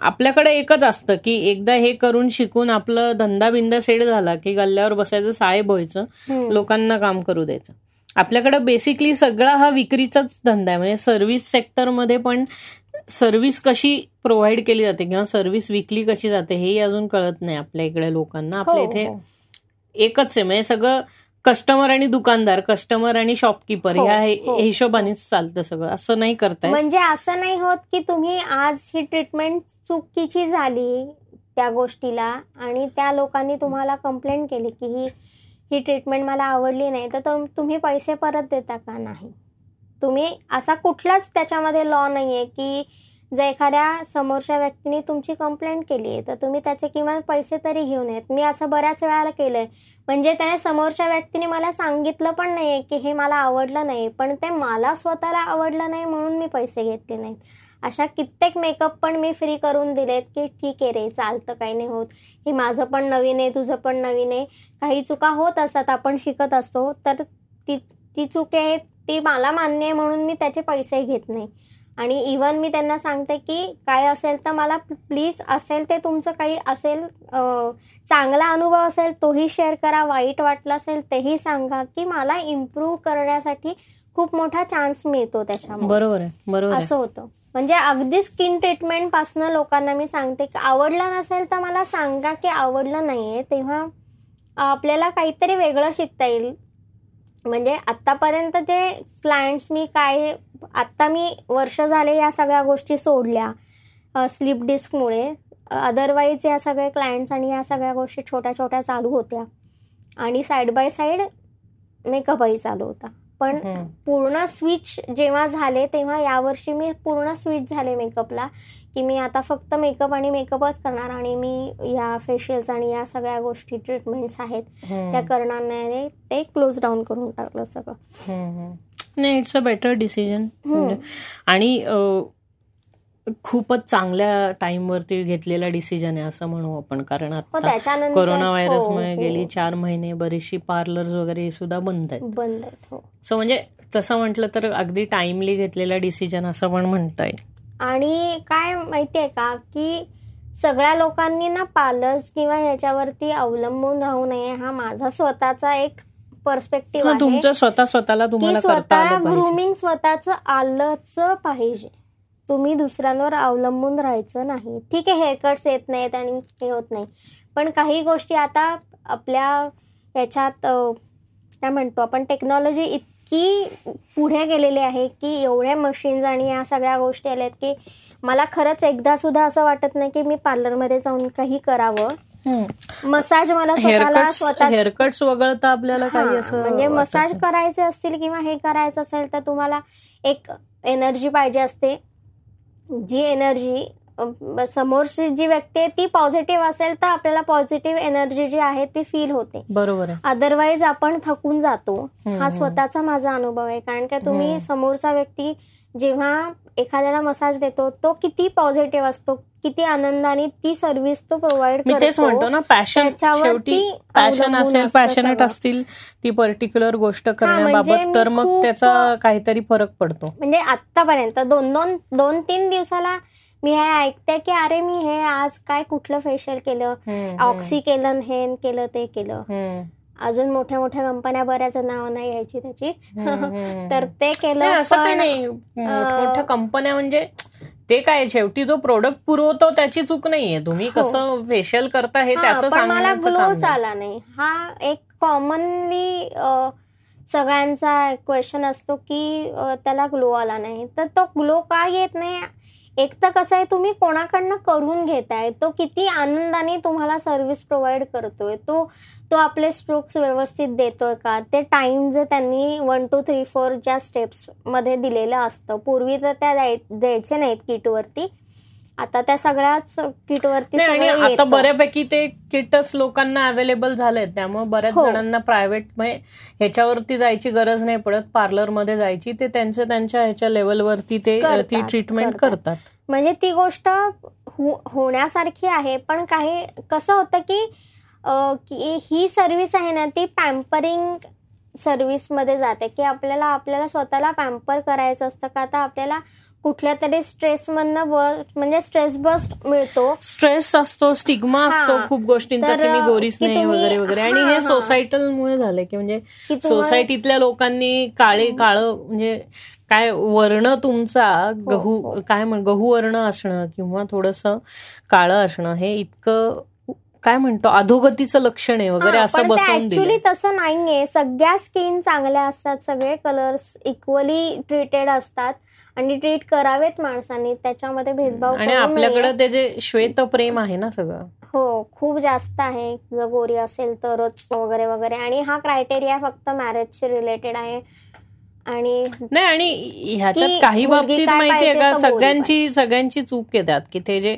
आपल्याकडे एकच असतं की एकदा हे करून शिकून आपलं धंदा बिंदा सेट झाला की गल्ल्यावर बसायचं साहेब व्हायचं लोकांना काम करू द्यायचं. आपल्याकडे बेसिकली सगळा हा विक्रीचाच धंदा आहे. म्हणजे सर्व्हिस सेक्टरमध्ये पण सर्व्हिस कशी प्रोव्हाइड केली जाते किंवा सर्व्हिस विकली कशी जाते हेही अजून कळत नाही आपल्या इकडे लोकांना. हो, आपल्या इथे एकच आहे म्हणजे सगळं कस्टमर आणि दुकानदार कस्टमर आणि शॉपकीपर हो, हो. हे- हिशोबानेच चालतं सगळं. असं नाही करताय म्हणजे असं नाही होत की तुम्ही आज ही ट्रीटमेंट चुकीची झाली त्या गोष्टीला आणि त्या लोकांनी तुम्हाला कंप्लेंट केली की ही ही ट्रीटमेंट मला आवडली नाही तर तुम- तुम्ही पैसे परत देता का नाही? तुम्ही असा कुठलाच त्याच्यामध्ये लॉ नाही आहे की जर एखाद्या समोरच्या व्यक्तीने तुमची कंप्लेंट केली आहे तर तुम्ही त्याचे किमान पैसे तरी घेऊन येत. मी असं बऱ्याच वेळाला केलंय. म्हणजे त्याने समोरच्या व्यक्तीने मला सांगितलं पण नाही की हे मला आवडलं नाही पण ते मला स्वतःला आवडलं नाही म्हणून मी पैसे घेतले नाहीत. अशा कित्येक मेकअप पण मी फ्री करून दिलेत की ठीक आहे रे चालतं काही नाही होत. हे माझं पण नवीन आहे तुझं पण नवीन आहे. काही चुका होत असतात आपण शिकत असतो तर ती ती चुके आहे ती मला मान्य आहे म्हणून मी त्याचे पैसे घेत नाही. आणि इवन मी त्यांना सांगते की काय असेल तर मला प्लीज असेल ते तुमचं काही असेल चांगला अनुभव असेल तोही शेअर करा वाईट वाटलं असेल तेही सांगा की मला इम्प्रूव्ह करण्यासाठी खूप मोठा चान्स मिळतो त्याच्यामुळे. बरोबर बरोबर असं होतं. म्हणजे अगदी स्किन ट्रीटमेंटपासून लोकांना मी सांगते की आवडलं नसेल तर मला सांगा की आवडलं नाहीये तेव्हा आपल्याला काहीतरी वेगळं शिकता येईल. म्हणजे आतापर्यंत जे क्लायंट्स मी काय आत्ता मी वर्ष झाले या सगळ्या गोष्टी सोडल्या स्लिप डिस्कमुळे अदरवाईज या सगळे क्लायंट्स आणि या सगळ्या गोष्टी छोट्या छोट्या चालू होत्या. आणि साईड बाय साईड मेकअपही चालू होता. पण पूर्ण स्विच जेव्हा झाले तेव्हा यावर्षी मी पूर्ण स्विच झाले मेकअपला की मी आता फक्त मेकअप आणि मेकअपच करणार आणि मी या फेशियल्स आणि या सगळ्या गोष्टी ट्रीटमेंट्स आहेत त्या करणार नाही ते क्लोज डाऊन करून टाकलं सगळं. नाही इट्स अ बेटर डिसिजन आणि खूपच चांगल्या टाइम वरती घेतलेला डिसिजन आहे असं म्हणू आपण. कारण हो, आता कोरोना व्हायरसमुळे गेली चार महिने बरीचशी पार्लर्स वगैरे सुद्धा बंद आहेत. बंद आहेत सो हो. म्हणजे तसं म्हटलं तर अगदी टाइमली घेतलेला डिसिजन असं पण म्हणता येईल. आणि काय माहितीये का की सगळ्या लोकांनी ना पार्लर्स किंवा ह्याच्यावरती अवलंबून राहू नये हा माझा स्वतःचा एक पर्स्पेक्टिव्ह तुमचं स्वतः स्वतःला तुम्हाला स्वतः ग्रुमिंग स्वतःच आलंच पाहिजे. तुम्ही दुसऱ्यांवर अवलंबून राहायचं नाही. ठीक आहे हेअरकट्स येत नाहीत आणि हे होत नाही. पण काही गोष्टी आता आपल्या याच्यात काय म्हणतो आपण टेक्नॉलॉजी इतकी पुढे गेलेली आहे की एवढ्या मशीन्स आणि या सगळ्या गोष्टी आल्यात की मला खरंच एकदा सुद्धा असं वाटत नाही की मी पार्लरमध्ये जाऊन काही करावं. मसाज मला स्वतःला स्वतः हेअरकट्स वगळता आपल्याला काही असं म्हणजे मसाज करायचे असतील किंवा हे करायचं असेल तर तुम्हाला एक एनर्जी पाहिजे असते. जी एनर्जी समोरची जी व्यक्ती आहे ती पॉझिटिव्ह असेल तर आपल्याला पॉझिटिव्ह एनर्जी जी आहे ती फील होते. बरोबर अदरवाईज आपण थकून जातो. हा स्वतःचा माझा अनुभव आहे. कारण की तुम्ही समोरचा व्यक्ती जेव्हा एखाद्याला मसाज देतो तो किती पॉझिटिव्ह असतो किती आनंदाने ती सर्व्हिस तो प्रोव्हाइड तेच म्हणतो ना पॅशन शेवटी पॅशन असेल पॅशनेट असतील ती पर्टिक्युलर गोष्ट करण्याबाबत म्हणजे तर मग त्याचा काहीतरी फरक पडतो. म्हणजे आतापर्यंत दोन दोन दोन तीन दिवसाला मी हे ऐकते की अरे मी हे आज काय कुठलं फेशियल केलं? ऑक्सी केलं हे केलं ते केलं. अजून मोठ्या मोठ्या कंपन्या बऱ्याच नाव नाही घ्यायची त्याची. (laughs) तर ते केलं असं नाही. मोठ्या कंपन्या म्हणजे ते काय शेवटी जो प्रोडक्ट पुरवतो त्याची चूक नाहीये. तुम्ही हो. कसं फेशियल करता हे त्याचं मला ग्लो चाला नाही. हा एक कॉमनली सगळ्यांचा क्वेश्चन असतो की त्याला ग्लो आला नाही. तर तो ग्लो का येत नाही? एक तर कसं आहे तुम्ही कोणाकडनं करून घेताय तो किती आनंदाने तुम्हाला सर्व्हिस प्रोव्हाइड करतोय तो तो आपले स्ट्रोक्स व्यवस्थित देतोय का? ते टाइम जे त्यांनी वन टू थ्री फोर ज्या दिलेलं असतं पूर्वी तर त्या द्यायचे नाहीत किटवरती आता त्या सगळ्याच किटवरती आता बऱ्यापैकी ते किटच लोकांना अवेलेबल झाले त्यामुळे बऱ्याच हो. जणांना प्रायव्हेट ह्याच्यावरती जायची गरज नाही पडत. पार्लरमध्ये जायची. ते त्यांच्या त्यांच्या ह्याच्या लेवलवरती ते ती ट्रीटमेंट करतात. म्हणजे ती गोष्ट होण्यासारखी आहे पण काही कसं होतं की ही सर्व्हिस आहे ना ती पॅम्परिंग सर्व्हिसमध्ये जाते. की आपल्याला आपल्याला स्वतःला पॅम्पर करायचं असतं का? आता आपल्याला कुठल्या तरी स्ट्रेस मधनं म्हणजे स्ट्रेस बस्ट मिळतो. स्ट्रेस असतो स्टिग्मा असतो खूप गोष्टींचा की मी गोरीच नाही वगैरे वगैरे. आणि हे सोसायटल मुळे झालंय की म्हणजे सोसायटीतल्या लोकांनी काळे काळ म्हणजे काय वर्ण तुमचा हो, गहू हो. काय म्हण गहू वर्ण असणं किंवा थोडस काळं असणं हे इतकं काय म्हणतो अधोगतीचं लक्षण आहे वगैरे असं बसवून ऍक्च्युली तसं नाहीये. सगळ्या स्किन चांगल्या असतात सगळे कलर्स इक्वली ट्रीटेड असतात. आणि ट्रीट करावेत माणसांनी त्याच्यामध्ये भेदभाव आणि आपल्याकडे ते जे श्वेत प्रेम आहे ना सगळं. हो खूप जास्त आहे. जर गोरी असेल तरच वगैरे वगैरे. आणि हा क्रायटेरिया फक्त मॅरेजशी रिलेटेड आहे. आणि नाही आणि ह्याच्यात काही बाबतीत माहितीये का? सगळ्यांची सगळ्यांची चूक येतात की ते जे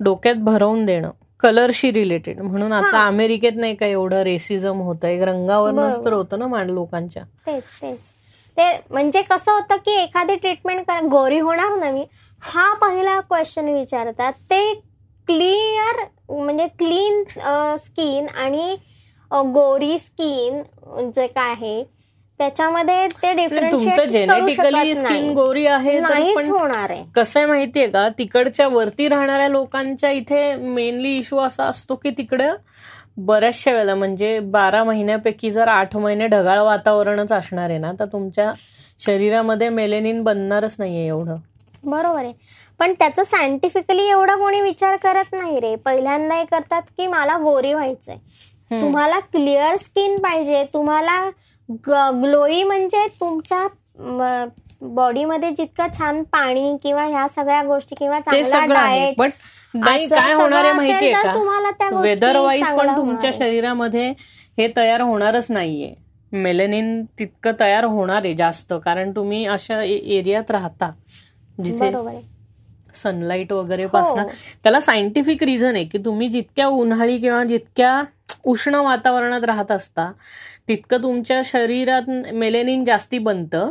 डोक्यात भरवून देणं कलरशी रिलेटेड म्हणून आता अमेरिकेत नाही का एवढं रेसिझम होतं एक रंगावर तर होतं ना मान लोकांच्या तेच तेच. ते म्हणजे कसं होतं की एखादी ट्रीटमेंट गोरी होणार ना मी हा पहिला क्वेश्चन विचारतात. ते क्लिअर म्हणजे क्लीन स्किन आणि गोरी स्किन जे काय आहे त्याच्यामध्ये ते तुमचं जेनेटिकली स्किन गोरी आहे होणार आहे. कसं आहे माहितीये का तिकडच्या वरती राहणाऱ्या लोकांच्या इथे मेनली इश्यू असा असतो की तिकडं बऱ्याचशा वेळेला म्हणजे बारा महिन्यापैकी जर आठ महिने ढगाळ वातावरणच असणार आहे ना तर तुमच्या शरीरामध्ये मेलेनिन बनणारच नाहीये एवढं. बरोबर आहे. पण त्याचं सायंटिफिकली एवढा कोणी विचार करत नाही रे. पहिल्यांदा हे करतात की मला गोरी व्हायचंय. तुम्हाला क्लिअर स्किन पाहिजे. तुम्हाला ग्लोई म्हणजे तुमच्या बॉडीमध्ये जितकं छान पाणी किंवा ह्या सगळ्या गोष्टी किंवा चांगला डाएट नाही काय होणार आहे माहितीये का वेदर वाईज पण तुमच्या. शरीरामध्ये हे तयार होणारच नाहीये मेलेनिन तितकं तयार होणार आहे जास्त कारण तुम्ही अशा एरियात राहता जिथे सनलाईट वगैरे हो. पासन त्याला सायंटिफिक रिझन आहे की तुम्ही जितक्या उन्हाळी किंवा जितक्या उष्ण वातावरणात राहत असता तितकं तुमच्या शरीरात मेलेनिन जास्ती बनतं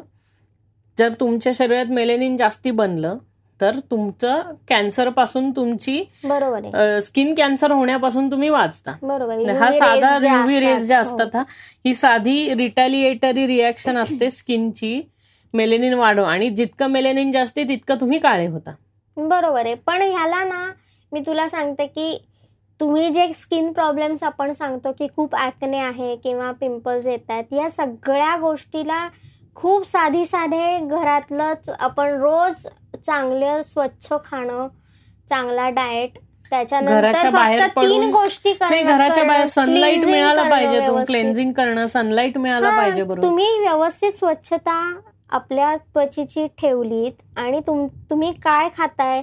जर तुमच्या शरीरात मेलेनिन जास्ती बनलं तर तुमचं कॅन्सरपासून तुमची बरोबर स्किन कॅन्सर होण्यापासून तुम्ही वाचता. बरोबर. हा साधा युव्ही रेस ज्या असतात, असतात हा. ही साधी रिटॅलिएटरी रिॲक्शन असते स्किनची मेलेनिन वाढव. आणि जितकं मेलेनिन जास्त तितकं तुम्ही काळे होता. हो. बरोबर आहे. पण ह्याला ना मी तुला सांगते की तुम्ही जे स्किन प्रॉब्लेम्स आपण सांगतो की खूप ॲकने आहे किंवा पिंपल्स येत आहेत या सगळ्या गोष्टीला खूप साधी साधे घरातलंच आपण रोज चांगलं स्वच्छ खाणं चांगला डाएट त्याच्यानंतर बाहेर तीन गोष्टी घराच्या बाहेर सनलाईट मिळालं पाहिजे. क्लेन्झिंग करणं सनलाईट मिळालं पाहिजे बरोबर तुम्ही व्यवस्थित स्वच्छता आपल्या त्वचेची ठेवलीत आणि तुम तुम्ही काय खाताय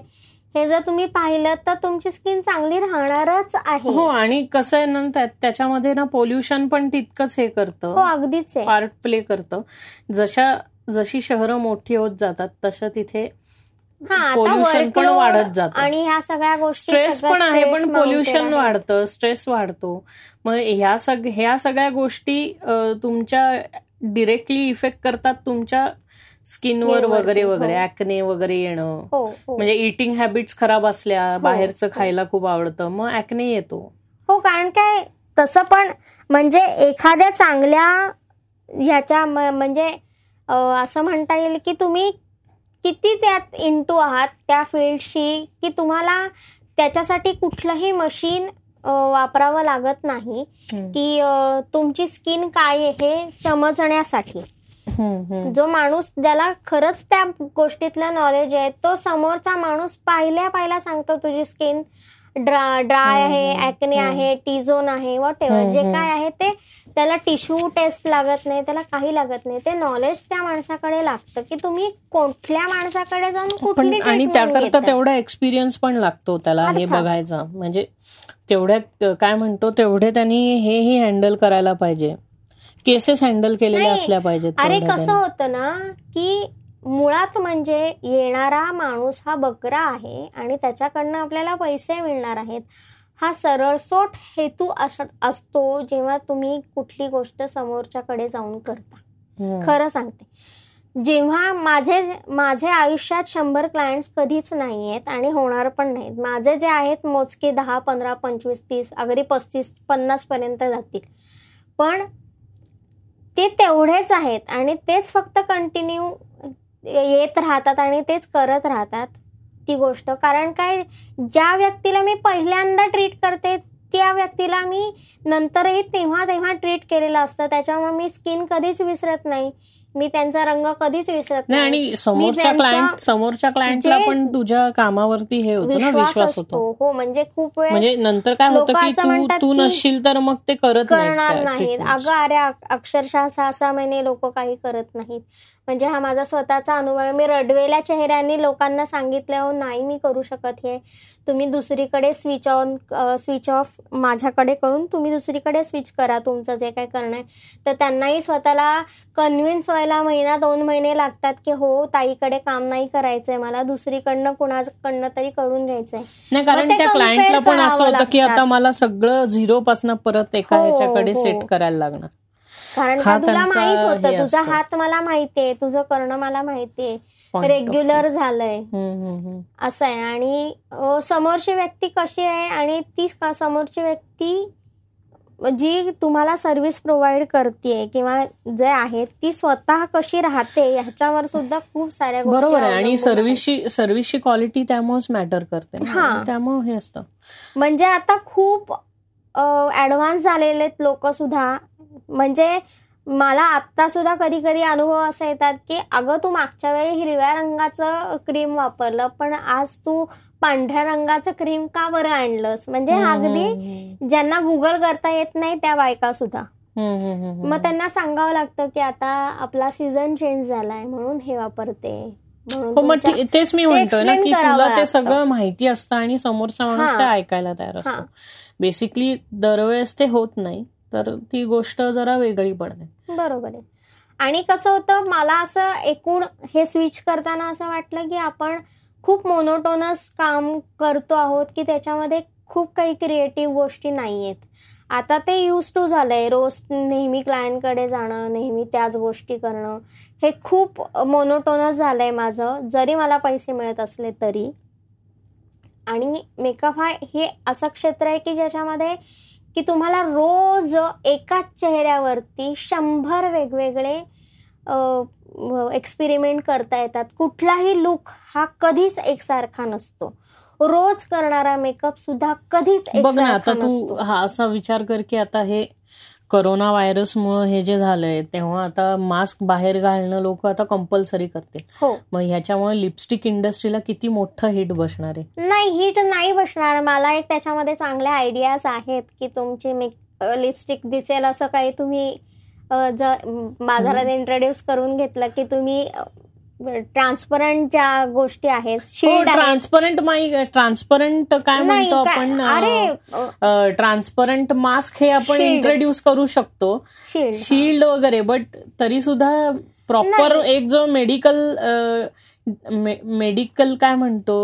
हे जर तुम्ही पाहिलं तर तुमची स्किन चांगली राहणारच आहे. हो आणि कसं आहे ना त्या- त्याच्यामध्ये ना पोल्युशन पण तितकंच हे हो करतं अगदीच आहे. पार्ट प्ले करतं. जशा जशी शहरं मोठी होत जातात तशा तिथे हा pollution पण वाढत जातं. आणि ह्या सगळ्या गोष्टी स्ट्रेस पण आहे पण पोल्युशन. वाढतं स्ट्रेस वाढतो. मग ह्या सग ह्या सगळ्या गोष्टी तुमच्या डिरेक्टली इफेक्ट करतात तुमच्या स्किनवर वगैरे वगैरे हो. ऍकने वगैरे येणं. हो हो. म्हणजे इटिंग हॅबिट्स खराब असल्या बाहेरचं. खायला खूप आवडतं मग ऍकने येतो. हो कारण काय तसं पण म्हणजे एखाद्या चांगल्या ह्याच्या म्हणजे असं म्हणता येईल की तुम्ही किती त्यात इंटू आहात त्या फील्डशी की तुम्हाला त्याच्यासाठी कुठलंही मशीन वापरावं लागत नाही की तुमची स्किन काय आहे हे समजण्यासाठी. जो माणूस ज्याला खरंच त्या गोष्टीतलं नॉलेज आहे तो समोरचा माणूस पाहिल्या पाहिला सांगतो तुझी स्किन ड्राय आहे ऍकने. आहे टी झोन आहे वॉट एव्हर जे. काय आहे ते त्याला टिश्यू टेस्ट लागत नाही त्याला काही लागत नाही ते नॉलेज त्या माणसाकडे लागतं की तुम्ही कुठल्या माणसाकडे जाऊन कुठली आणि त्याकरता. तेवढा एक्सपिरियन्स पण लागतो त्याला हे. बघायचा म्हणजे तेवढ्या काय म्हणतो तेवढे त्यांनी हेही हँडल करायला पाहिजे केसेस हँडल केलेल्या नाही. असल्या पाहिजेत अरे कसं. होतं ना की मुळात म्हणजे येणारा माणूस हा बकरा आहे आणि त्याच्याकडनं आपल्याला पैसे मिळणार आहेत हा सरळसोट हेतू अस- असतो जेव्हा तुम्ही कुठली गोष्ट समोरच्याकडे जाऊन करता हम्म. खरं सांगते जेव्हा माझे माझे आयुष्यात शंभर क्लायंट्स कधीच नाही आहेत आणि होणार पण नाहीत माझे जे आहेत मोजके दहा पंधरा पंचवीस तीस अगदी पस्तीस पन्नास पर्यंत जातील पण ते तेवढेच आहेत आणि तेच फक्त कंटिन्यू येत राहतात आणि तेच करत राहतात ती गोष्ट. कारण काय ज्या व्यक्तीला मी पहिल्यांदा ट्रीट करते त्या व्यक्तीला मी नंतरही तेव्हा तेव्हा ट्रीट केलेलं असतं. त्याच्यामुळे मी स्किन कधीच विसरत नाही. मी त्यांचा रंग कधीच विसरत नाही आणि समोरच्या क्लायंट समोरच्या क्लायंटला पण तुझ्या कामावरती हे होतं ना विश्वास होतो. हो म्हणजे खूप वेळ म्हणजे नंतर काय होतं की तू नसशील तर मग ते करत करणार नाहीत. अगं अरे अक- अक्षरशः सहा सहा महिने लोक काही करत नाहीत. म्हणजे हा माझा स्वतःचा अनुभव आहे. मी रडवेल्या चेहऱ्यांनी लोकांना सांगितलं हो नाही मी करू शकत हे. तुम्ही दुसरीकडे स्विच ऑन स्विच ऑफ माझ्याकडे करून तुम्ही दुसरीकडे स्विच करा. तुमचं जे काही करणं आहे. तर त्यांनाही स्वतःला कन्व्हिन्स व्हायला महिना दोन महिने लागतात की हो ताईकडे काम नाही करायचंय मला. दुसरीकडनं कुणाकडनं तरी करून घ्यायचंय. नाही कारण त्या क्लायंटला पण असं होतं की आता. मला सगळं झिरो पासून परत एका हो, ह्याच्याकडे हो. सेट करायला लागणार. कारण का तुला माहीत होतं तुझा. हात मला माहितीये तुझं करणं मला माहितीये रेग्युलर झालंय. असं आहे आणि समोरची व्यक्ती कशी आहे आणि ती समोरची व्यक्ती जी तुम्हाला सर्व्हिस प्रोव्हाइड करते किंवा जे आहे ती स्वतः कशी राहते ह्याच्यावर सुद्धा खूप साऱ्या बरोबर आहे आणि. सर्व्हिसची सर्व्हिसची क्वालिटी त्यामुळेच मॅटर करते. हा. त्यामुळे हे असतं म्हणजे आता खूप ऍडव्हान्स झालेले लोक सुद्धा म्हणजे मला आत्ता सुद्धा कधी कधी अनुभव असे येतात की अगं तू मागच्या वेळी हिरव्या रंगाचं क्रीम वापरलं पण आज तू पांढऱ्या रंगाचं क्रीम का बरं आणलंस म्हणजे अगदी ज्यांना गुगल करता येत नाही त्या बायका सुद्धा. मग त्यांना सांगावं लागतं की आता आपला सीझन चेंज झालाय म्हणून हे वापरते हो मग तेच मी म्हणतोय ना की तुला ते. सगळं माहिती असतं आणि समोरचा माणूस. ते ऐकायला तयार. असतो बेसिकली दरवेळेस ते होत नाही तर ती गोष्ट जरा वेगळी पडते बरोबर आहे. आणि कसं होतं मला असं एकूण हे स्विच करताना असं वाटलं की आपण खूप मोनोटोनस काम करतो आहोत की त्याच्यामध्ये खूप काही क्रिएटिव्ह गोष्टी नाही आहेत आता ते यूज टू झालंय. रोज नेहमी क्लायंटकडे जाणं नेहमी त्याच गोष्टी करणं हे खूप मोनोटोनस झालंय माझं. जरी मला पैसे मिळत असले तरी. आणि मेकअप हा हे असं क्षेत्र आहे की ज्याच्यामध्ये की तुम्हाला रोज एकाच चेहऱ्यावरती शंभर वेगवेगळे एक्सपेरिमेंट करता येतात. कुठलाही लुक हा कधीच एकसारखा नसतो. रोज करणारा मेकअप सुद्धा कधीच बघ ना आता तू हा असा विचार कर की आता हे करोना व्हायरसमुळे हे जे झालंय तेव्हा आता मास्क बाहेर घालणं लोक आता कंपल्सरी करते हो. मग ह्याच्यामुळे लिपस्टिक इंडस्ट्रीला किती मोठं हिट बसणार आहे? नाही हिट नाही बसणार. मला एक त्याच्यामध्ये चांगल्या आयडियाज आहेत की तुमची मेक लिपस्टिक दिसेल असं काही तुम्ही बाजारात इंट्रोड्यूस करून घेतलं की तुम्ही ट्रान्सपरंट ज्या गोष्टी आहेत हो शील्ड ट्रान्सपरंट माई ट्रान्सपरंट काय म्हणतो आपण? ट्रान्सपरंट मास्क हे आपण. इंट्रोड्यूस करू शकतो. शील्ड वगैरे बट तरी सुद्धा प्रॉपर. एक जो मेडिकल मेडिकल काय म्हणतो?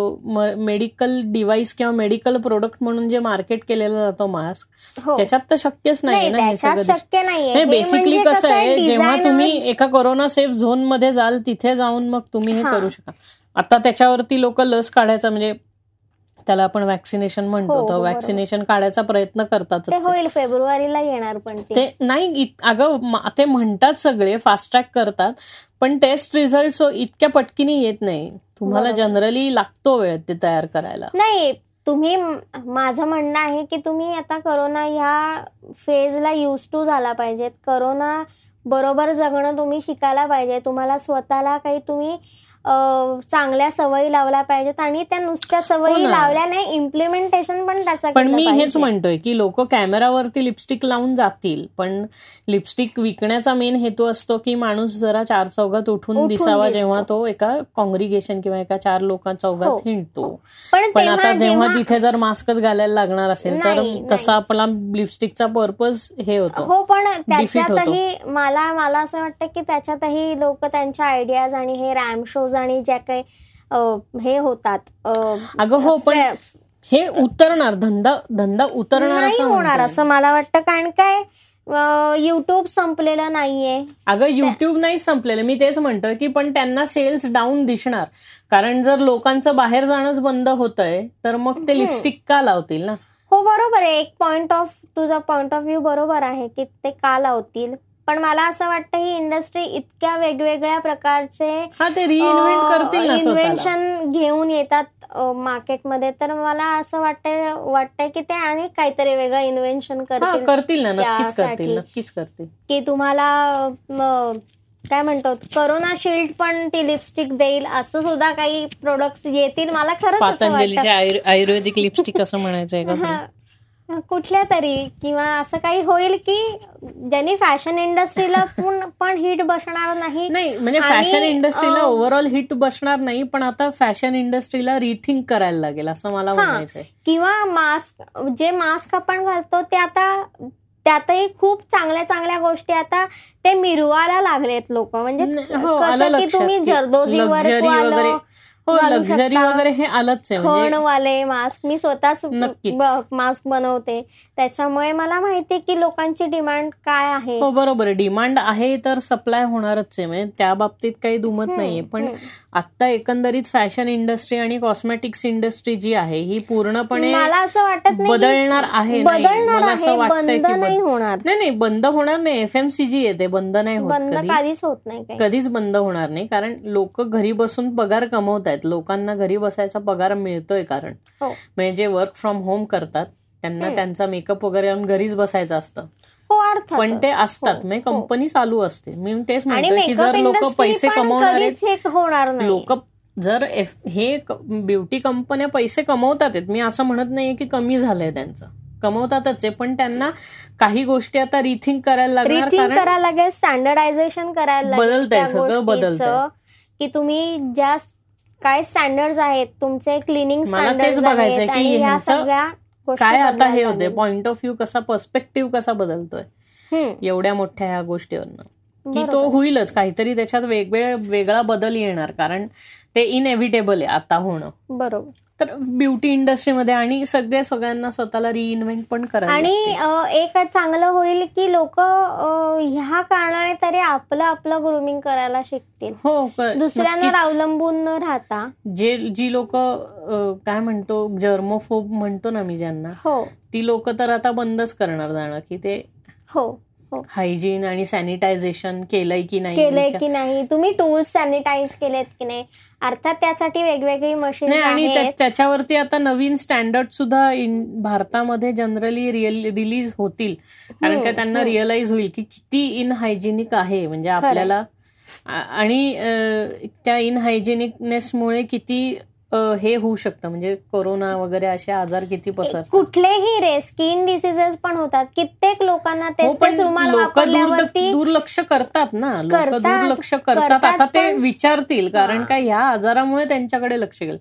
मेडिकल डिव्हाइस किंवा मेडिकल प्रोडक्ट म्हणून जे मार्केट केलेला जातो मास्क हो. त्याच्यात तर शक्यच नाही ना हे शक्य नाही बेसिकली म्हणजे कसं आहे जेव्हा तुम्ही एका कोरोना सेफ झोनमध्ये जाल तिथे जाऊन मग तुम्ही हे. करू शका. आता त्याच्यावरती लोक लस काढायचा म्हणजे त्याला आपण वॅक्सिनेशन हो, म्हणतो. वॅक्सिनेशन काढायचा प्रयत्न करतातच ते आहे. होईल फेब्रुवारीला येणार पण ते नाही अगं ते म्हणतात सगळे फास्ट ट्रॅक करतात पण टेस्ट रिझल्ट इतक्या पटकीने येत नाही तुम्हाला. जनरली लागतो वेळ ते तयार करायला नाही तुम्ही माझं म्हणणं आहे की तुम्ही आता करोना ह्या फेजला युज टू झाला पाहिजेत करोना बरोबर जगणं तुम्ही शिकायला पाहिजे तुम्हाला स्वतःला काही तुम्ही चांगल्या सवयी लावल्या पाहिजेत आणि त्या नुसत्या सवयी हो ना. लावल्याने इम्प्लिमेंटेशन पण त्याचं पण मी हेच. म्हणतोय की लोक कॅमेरावरती लिपस्टिक लावून जातील पण लिपस्टिक विकण्याचा मेन हेतू असतो की माणूस जरा चार चौघात उठून दिसावा. जेव्हा तो एका कॉंग्रिगेशन किंवा एका चार लोकां हो. चौघात हिंडतो पण आता जेव्हा तिथे जर मास्कच घालायला लागणार असेल तर नाही, तसा आपला लिपस्टिकचा पर्पज हे होतो हो पण. त्याच्यातही मला मला असं वाटतं की त्याच्यातही लोक त्यांच्या आयडियाज आणि हे रॅम शोज आणि ज्या काही हे होतात अगं हो पण हे उतरणार धंदा धंदा उतरणार नाही असं होणार. असं मला वाटतं कारण काय युट्यूब संपलेलं नाहीये. अगं युट्यूब नाही संपलेलं. मी तेच म्हणतोय की पण त्यांना सेल्स डाऊन दिसणार. कारण जर लोकांचं बाहेर जाणंच बंद होतंय तर मग ते लिपस्टिक का लावतील ना? हो बरोबर आहे. एक पॉइंट ऑफ तुझा पॉइंट ऑफ व्ह्यू बरोबर आहे की ते का लावतील? पण मला असं वाटतं ही इंडस्ट्री इतक्या वेगवेगळ्या प्रकारचे हा इन्व्हेन्शन घेऊन येतात मार्केटमध्ये तर मला असं वाटतंय वाटतंय की ते आणि काहीतरी वेगळं इन्व्हेन्शन हा करतील नक्कीच. करतील की तुम्हाला काय म्हणतो करोना शिल्ड पण ती लिपस्टिक देईल असं सुद्धा काही प्रोडक्ट्स येतील. मला खरंच आयुर्वेदिक लिपस्टिक असं म्हणायचंय. (laughs) कुठल्या तरी किंवा असं काही होईल की ज्यांनी फॅशन इंडस्ट्रीला (laughs) पण पण हिट बसणार नाही नाही म्हणजे फॅशन इंडस्ट्रीला ओव्हरऑल हिट बसणार नाही पण आता फॅशन इंडस्ट्रीला रिथिंक करायला लागेल असं मला. म्हणायचंय. किंवा मास्क जे मास्क आपण घालतो ते आता त्यातही खूप चांगल्या चांगल्या गोष्टी आता ते मिरवायला लागलेत लोक. म्हणजे न- हो, कसं की तुम्ही वालं हो लक्झरी. वगैरे हे आलंच आहे म्हणजे खणवाले मास्क मी स्वतःच. मास्क बनवते. त्याच्यामुळे मला माहितीये की लोकांची डिमांड काय आहे. हो बरोबर डिमांड आहे तर सप्लाय होणारच आहे. म्हणजे त्या बाबतीत काही दुमत नाहीये. पण हम्म. आता एकंदरीत फॅशन इंडस्ट्री आणि कॉस्मेटिक्स इंडस्ट्री जी आहे ही पूर्णपणे मला असं वाटत बदलणार आहे. बदलणार मला असं बद- नाही होणार. नाही नाही बंद होणार नाही. एफएमसीजी येते बंद नाही होत कधीच होत नाही कधीच बंद होणार नाही कारण लोक घरी बसून पगार कमवत आहेत लोकांना घरी बसायचा पगार मिळतोय कारण. हो. म्हणजे जे वर्क फ्रॉम होम करतात. त्यांना. त्यांचा मेकअप वगैरे घरीच बसायचं असतं. पण ते असतात. हो, म्हणजे हो. कंपनी चालू असते. मी तेच आणि म्हणतोय की जर लोक पैसे कमवणारे हे लोक जर हे ब्युटी कंपन्या पैसे कमवतात मी असं म्हणत नाहीये की कमी झालंय त्यांचं. कमवतातच आहे. पण त्यांना काही गोष्टी आता रिथिंक करायला लागणार कारण करायला लागेल स्टँडर्डायझेशन करायला बदलतंय त्या सगळं बदलतंय. की तुम्ही ज्या काय स्टँडर्ड आहेत तुमचे क्लिनिंग तेच स्टँडर्ड बघायचंय की काय आता हे होते. पॉइंट ऑफ व्ह्यू कसा पर्स्पेक्टिव्ह कसा बदलतोय? एवढ्या मोठ्या ह्या गोष्टीवरनं. की तो. होईलच. काहीतरी त्याच्यात वेगवेगळे वेगळा बदल येणार. कारण ते इनएव्हिटेबल आहे आता होणं. बरोबर. तर ब्युटी इंडस्ट्रीमध्ये आणि सगळ्या सगळ्यांना स्वतःला रिइन्व्हेंट पण करायला आणि एक चांगलं होईल की लोक ह्या कारणाने तरी आपलं आपलं ग्रुमिंग करायला शिकतील. हो दुसऱ्यांवर. अवलंबून न राहता. जे जी लोक काय म्हणतो जर्मोफोब म्हणतो ना मी ज्यांना हो. ती लोक तर आता बंदच करणार जाणं की ते हो हो. हायजीन आणि सॅनिटायझेशन केलंय की नाही? केलंय की नाही? तुम्ही टूल्स सॅनिटाईज केलेत की नाही? अर्थात त्यासाठी वेगवेगळी मशीन आणि त्याच्यावरती आता नवीन स्टँडर्ड सुद्धा भारतामध्ये जनरली रिलीज होतील. कारण का त्यांना रिअलाइज होईल की किती इनहायजेनिक आहे. म्हणजे आपल्याला आणि त्या इनहायजेनिकनेसमुळे किती हे होऊ शकतं. म्हणजे कोरोना वगैरे असे आजार किती पसरतात? कुठलेही रे स्किन डिसिजेस पण होतात. कित्येक लोकांना हो तेच रुमाल लोक वापरल्यावरती दुर्लक्ष करतात ना. लोक दुर्लक्ष करतात. आता ते विचारतील कारण हा. का ह्या आजारामुळे त्यांच्याकडे लक्ष गेलं.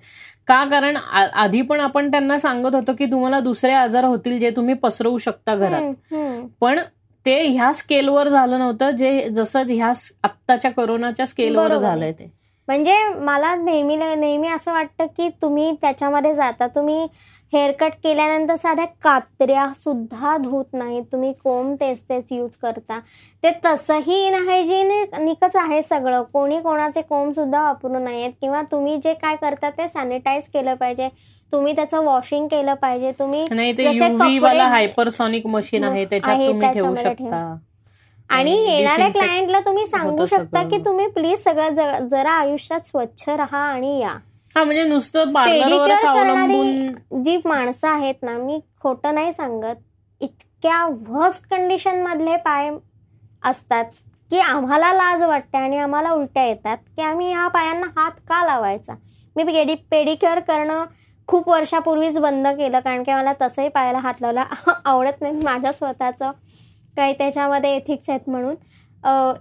का? कारण आधी पण आपण त्यांना सांगत होतो की तुम्हाला दुसरे आजार होतील जे तुम्ही पसरवू शकता घरात. पण ते ह्या स्केलवर झालं नव्हतं. जे जसं ह्या आत्ताच्या कोरोनाच्या स्केलवर. झालंय ते. म्हणजे मला नेहमी नेहमी असं वाटतं की तुम्ही त्याच्यामध्ये जाता. तुम्ही हेअरकट केल्यानंतर साध्या कात्र्या सुद्धा धुत नाही तुम्ही कोंब तेच तेच यूज करता. ते तसंही इनहायजेनिकच आहे सगळं. कोणी कोणाचे कोंब सुद्धा वापरू नयेत किंवा तुम्ही जे काय करता ते सॅनिटाईज केलं पाहिजे. तुम्ही त्याचं वॉशिंग केलं पाहिजे. तुम्ही नाही ते हायपरसॉनिक मशीन आहे त्याच्यात तुम्ही ठेवू. शकता. आणि येणाऱ्या क्लायंटला तुम्ही सांगू शकता. की तुम्ही प्लीज सगळं जरा आयुष्यात स्वच्छ राहा आणि या. हा म्हणजे नुसतं करणारी जी माणसं आहेत ना मी खोटं नाही सांगत. इतक्या व्हर्स्ट कंडिशन मधले पाय असतात की आम्हाला लाज वाटते आणि आम्हाला उलट्या येतात की आम्ही ह्या पायांना हात का लावायचा? मी पेडी पेडिक्युअर करणं खूप वर्षापूर्वीच बंद केलं कारण की मला तसंही पायाला हात लावला. (laughs) आवडत नाही माझ्या स्वतःचं. काही त्याच्यामध्ये एथिक्स आहेत म्हणून.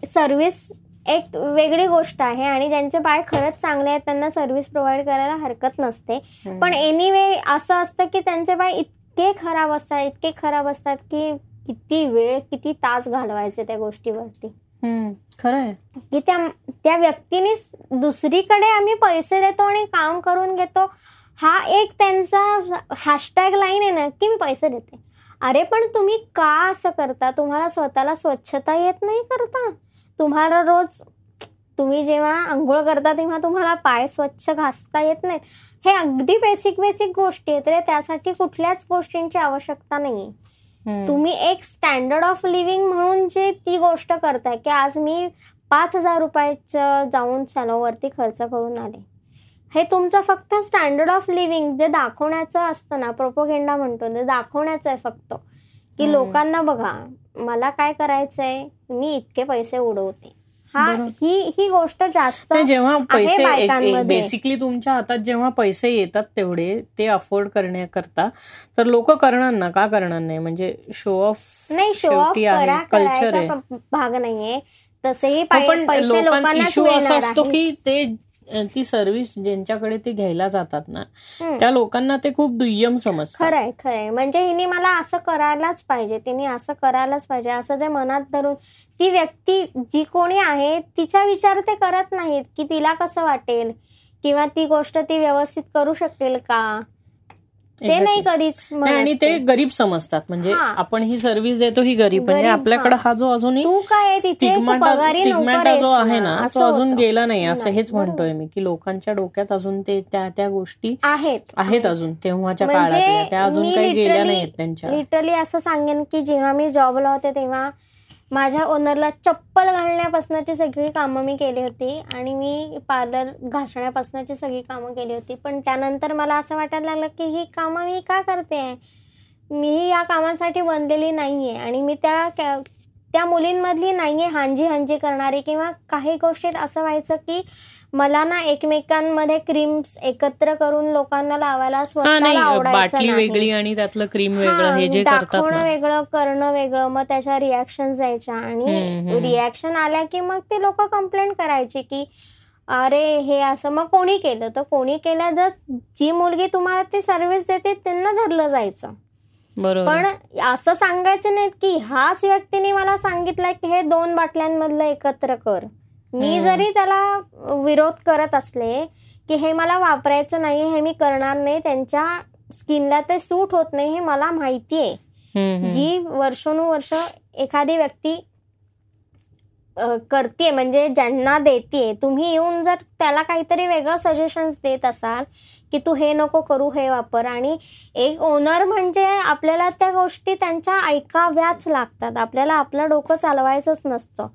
सर्व्हिस एक वेगळी गोष्ट आहे आणि ज्यांचे पाय खरंच चांगले आहेत त्यांना सर्व्हिस प्रोव्हाइड करायला हरकत नसते. पण एनिवे असं असतं की त्यांचे पाय इतके खराब असतात इतके खराब असतात की किती वेळ किती तास घालवायचे त्या गोष्टीवरती. खरं आहे की त्या त्या व्यक्तीने दुसरीकडे आम्ही पैसे देतो आणि काम करून घेतो हा एक त्यांचा हॅशटॅग लाईन आहे ना की मी पैसे देते. अरे पण तुम्ही का असं करता? तुम्हाला स्वतःला स्वच्छता येत नाही करता? तुम्हाला रोज तुम्ही जेव्हा आंघोळ करता तेव्हा तुम्हाला पाय स्वच्छ घासता येत नाहीत. हे अगदी बेसिक बेसिक गोष्टी आहेत रे. त्यासाठी कुठल्याच गोष्टींची आवश्यकता नाही. तुम्ही एक स्टँडर्ड ऑफ लिव्हिंग म्हणून जे ती गोष्ट करताय की आज मी पाच हजार रुपयाचं जाऊन सॅलोवरती खर्च करून आले. हे तुमचं फक्त स्टँडर्ड ऑफ लिव्हिंग जे दाखवण्याचं असतं ना प्रोपोगेंडा म्हणतो ते दाखवण्याचं आहे फक्त की. लोकांना बघा मला काय करायचंय मी इतके पैसे उडवते हा. ही ही गोष्ट जास्त जेव्हा पैसे. बेसिकली तुमच्या हातात जेव्हा पैसे येतात तेवढे ते अफोर्ड करण्याकरता तर लोक करणार ना का करणार नाही म्हणजे शो ऑफ नाही शो ऑफ कल्चर भाग नाहीये तसंही पण पैसे लोकांना लोकांनाच इश्यू असा असतो. की ते ती सर्व्हिस ज्यांच्याकडे ते घ्यायला जातात ना. त्या लोकांना ते खूप दुय्यम समजतात. खरंय खरंय. म्हणजे हिने मला असं करायलाच पाहिजे तिने असं करायलाच पाहिजे. असं जे मनात धरून ती व्यक्ती जी कोणी आहे तिचा विचार ते करत नाहीत की तिला कसं वाटेल किंवा ती गोष्ट ती व्यवस्थित करू शकेल का? ते नाही कधीच आणि ते गरीब समजतात. म्हणजे. आपण ही सर्व्हिस देतो ही गरीब. म्हणजे आपल्याकडे हा जो अजूनही स्टिग्माटा स्टिग्माटा जो आहे ना, तो अजून. गेला नाही असं हेच. म्हणतोय मी की लोकांच्या डोक्यात अजून ते त्या त्या गोष्टी आहेत. आहेत अजून तेव्हाच्या म्हणजे काळातल्या त्या अजून काही गेल्या नाहीत त्यांच्या. लिटरली असं सांगेन की जेव्हा मी जॉबला होते तेव्हा माझ्या ओनरला चप्पल घालण्यापासूनची सगळी कामं मी केली होती आणि मी पार्लर घासण्यापासूनची सगळी कामं केली होती. पण त्यानंतर मला असं वाटायला लागलं की ही कामं मी का करते? मी या कामासाठी बनलेली नाही आहे आणि मी त्या त्या- त्या मुलींमधली आहे हांजी हांजी करणारी किंवा काही गोष्टीत असं व्हायचं की मला ना एकमेकांमध्ये क्रीम्स एकत्र करून लोकांना लावायला स्वतःला आवडायचं बाटली नाही. वेगळी आणि त्यातलं क्रीम वेगळं हा, जे करतात दाखवणं ना. वेगळं करणं वेगळं मग त्याच्या रिॲक्शन जायच्या हम्म, आणि हम्म. रिॲक्शन आल्या की मग ते लोक कंप्लेंट करायची की अरे हे असं. मग कोणी केलं? तर कोणी केलं जर जी मुलगी तुम्हाला ती सर्व्हिस देते त्यांना धरलं जायचं. बरोबर. पण असं सांगायचं नाही की ह्याच व्यक्तीने मला सांगितलंय की हे दोन बाटल्यांमधलं एकत्र कर. मी. जरी त्याला विरोध करत असले की हे मला वापरायचं नाही हे मी करणार नाही त्यांच्या स्किनला ते सूट होत नाही हे मला माहिती आहे. जी वर्षानुवर्ष एखादी व्यक्ती करते म्हणजे ज्यांना देते तुम्ही येऊन जर त्याला काहीतरी वेगळं सजेशन्स देत असाल की तू हे नको करू हे वापर आणि एक ओनर म्हणजे आपल्याला त्या गोष्टी त्यांच्या ऐकाव्याच लागतात आपल्याला आपलं डोकं चालवायचंच नसतं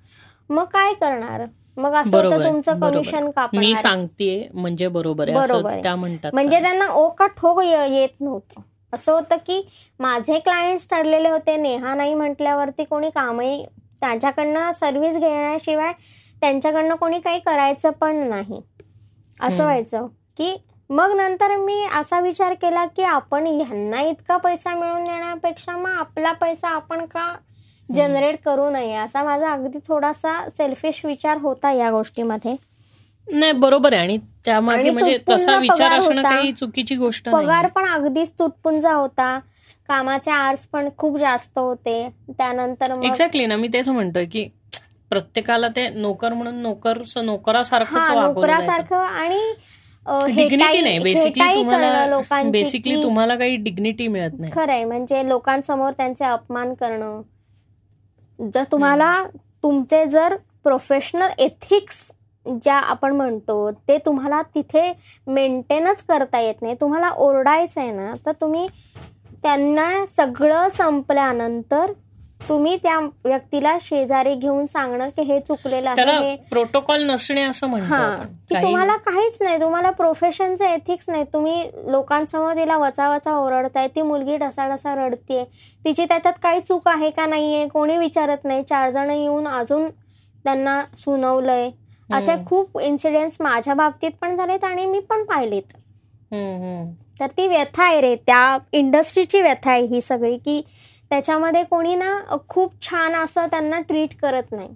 मग काय करणार मग असं तुमचं. कमिशन मी कापणार सांगतेय म्हणजे बरोबर आहे. त्या म्हणतात म्हणजे त्यांना ओ का ठोक येत नव्हतं असं होतं की माझे क्लायंट्स ठरलेले होते नेहा नाही म्हटल्यावरती कोणी कामही त्यांच्याकडनं सर्व्हिस घेण्याशिवाय त्यांच्याकडनं कोणी काही करायचं पण नाही असं. व्हायचं की मग नंतर मी असा विचार केला की आपण ह्यांना इतका पैसा मिळवून देण्यापेक्षा मग आपला पैसा आपण का जनरेट करू नये असा माझा अगदी थोडासा सेल्फिश विचार होता या गोष्टीमध्ये. नाही बरोबर आहे. आणि त्यामागे आणि म्हणजे तसा विचार असणं. काही चुकीची गोष्ट पगार पण अगदीच तुटपुंजा होता. कामाचे आर्स पण खूप जास्त होते. त्यानंतर एक्झॅक्टली ना मी तेच म्हणतोय की प्रत्येकाला ते नोकर म्हणून नोकर नोकरासारखंच वागवलं नोकरासारखं आणि डिग्निटी नाही. बेसिकली तुम्हाला बेसिकली तुम्हाला काही डिग्निटी मिळत नाही. खरंय. म्हणजे लोकांसमोर त्यांचे अपमान करणं जर तुम्हाला तुमचे जर प्रोफेशनल एथिक्स ज्या आपण म्हणतो ते तुम्हाला तिथे मेंटेनच करता येत नाही तुम्हाला ओरडायचं आहे ना तर तुम्ही त्यांना सगळं संपल्यानंतर तुम्ही त्या व्यक्तीला शेजारी घेऊन सांगणं की हे चुकलेलं आहे प्रोटोकॉल नसणे असं म्हणतो हा की तुम्हाला काहीच नाही तुम्हाला प्रोफेशनचं एथिक्स नाही. तुम्ही लोकांसमोर तिला वचा वचा ओरडताय ती मुलगी ढसाढसा रडतीये. तिची त्याच्यात काही चूक आहे का नाहीये कोणी विचारत नाही. चार जण येऊन अजून त्यांना सुनवलंय. असे हम्म. खूप इन्सिडेंट्स माझ्या बाबतीत पण झालेत आणि मी पण पाहिलेत. तर ती व्यथा आहे रे त्या इंडस्ट्रीची व्यथा आहे ही सगळी की त्याच्यामध्ये कोणी ना खूप छान असं त्यांना ट्रीट करत नाही.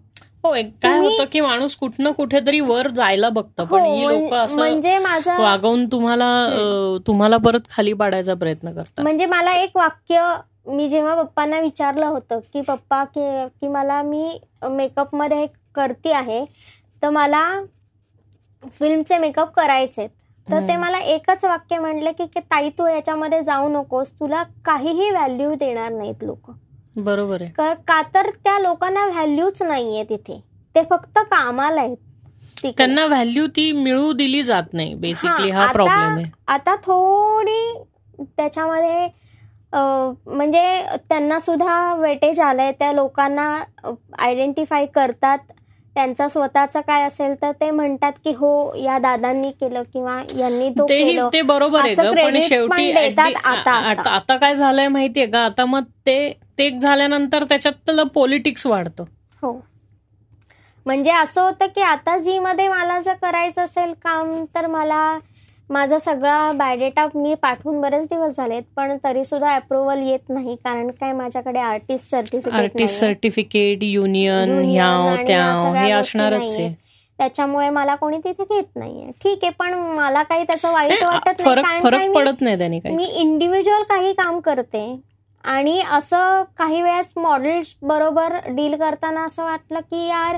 हो एक काय होतं की माणूस कुठनं कुठेतरी वर जायला बघतं. हो पण ही लोक असं म्हणजे माझं वागवून तुम्हाला तुम्हाला परत खाली पाडायचा प्रयत्न करतात. म्हणजे मला एक वाक्य मी जेव्हा पप्पांना विचारलं होतं की पप्पा की मला मी मेकअपमध्ये करते आहे तर मला फिल्मचे मेकअप करायचे तर ते. मला एकच वाक्य म्हणले की की ताई तू याच्यामध्ये जाऊ नकोस. तुला काहीही व्हॅल्यू देणार नाहीत लोक. बरोबर आहे. का तर त्या लोकांना व्हॅल्यूच नाहीये तिथे ते फक्त कामाला आहेत. त्यांना व्हॅल्यू ती मिळू दिली जात नाही बेसिकली हा आता- प्रॉब्लेम आहे. आता थोडी त्याच्यामध्ये म्हणजे त्यांना सुद्धा वेटेज आलंय. त्या लोकांना आयडेंटिफाय करतात. त्यांचा स्वतःचा काय असेल तर ते म्हणतात की हो या दादांनी केलं किंवा यांनी तो केलं. ते बरोबर आहे शेवटी आता काय झालंय माहितीये का? आता मग ते ते झाल्यानंतर त्याच्यात पॉलिटिक्स वाढतं. हो. म्हणजे असं होतं की आता झी मध्ये मला जर करायचं असेल काम तर मला माझा सगळा बायोडेटा मी पाठवून बरेच दिवस झालेत पण तरी सुद्धा अप्रुव्हल येत नाही कारण काय माझ्याकडे artist certificate artist certificate union हे असणारच आहे. त्याच्यामुळे मला कोणी तिथे घेत नाहीये. ठीक आहे पण मला काही त्याचं वाईट वाटत नाही. पडत नाही मी इंडिव्हिज्युअल काही काम करते आणि असं काही वेळेस मॉडेल्स बरोबर डील करताना असं वाटलं की यार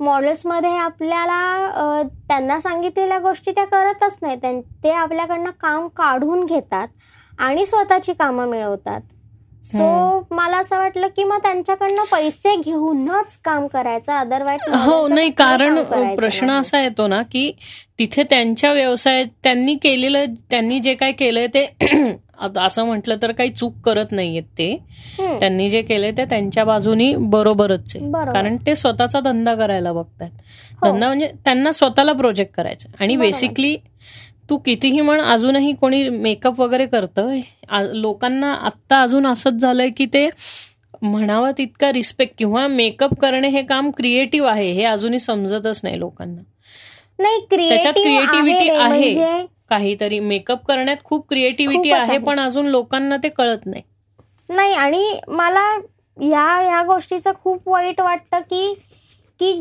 मॉडेल्समध्ये आपल्याला त्यांना सांगितलेल्या गोष्टी त्या करतच नाही त्यां- ते आपल्याकडनं काम काढून घेतात आणि स्वतःची कामं मिळवतात. सो मला असं वाटलं की मग त्यांच्याकडनं पैसे घेऊनच काम करायचं. अदरवाईज हो नाही कारण प्रश्न असा येतो ना की तिथे त्यांच्या व्यवसायात त्यांनी केलेलं त्यांनी जे काय केलंय ते (clears throat) असं म्हटलं तर काही चूक करत नाहीयेत ते. त्यांनी जे केलंय ते त्यांच्या बाजूनी बरोबरच आहे. कारण ते स्वतःचा धंदा करायला बघतात. हो. धंदा म्हणजे त्यांना स्वतःला प्रोजेक्ट करायचं आणि. बेसिकली तू कितीही म्हण अजूनही कोणी मेकअप वगैरे करतं लोकांना आत्ता अजून असंच झालंय की ते म्हणावं तितका रिस्पेक्ट किंवा मेकअप करणे हे काम क्रिएटिव्ह आहे हे अजूनही समजतच नाही लोकांना नाही त्याच्यात क्रिएटिव्ह creativity आहे. म्हणजे काहीतरी मेकअप करण्यात खूप क्रिएटिव्हिटी आहे. पण अजून लोकांना ते कळत नाही नाही आणि मला या या गोष्टीचं खूप वाईट वाटतं की की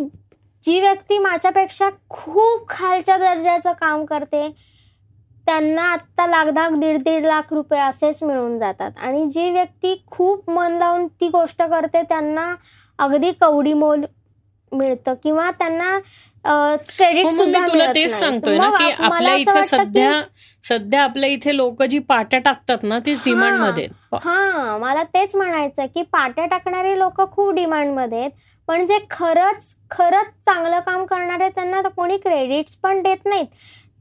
जी व्यक्ती माझ्यापेक्षा खूप खालच्या दर्जाचं काम करते त्यांना आत्ता लाख लाख दीड दीड लाख रुपये असेच मिळून जातात आणि जी व्यक्ती खूप मन लावून ती गोष्ट करते त्यांना अगदी कवडी मोल मिळतं किंवा त्यांना क्रेडिट हो सुद्धा तुला तेच. सांगतोय ना की आपल्या इथे सध्या सध्या आपल्या इथे लोक जी पाट्या टाकतात ना तीच डिमांडमध्ये. हा मला तेच म्हणायचं की पाट्या टाकणारे लोक खूप डिमांडमध्ये आहेत पण जे खरंच खरंच चांगलं काम करणारे त्यांना कोणी क्रेडिट्स पण देत नाहीत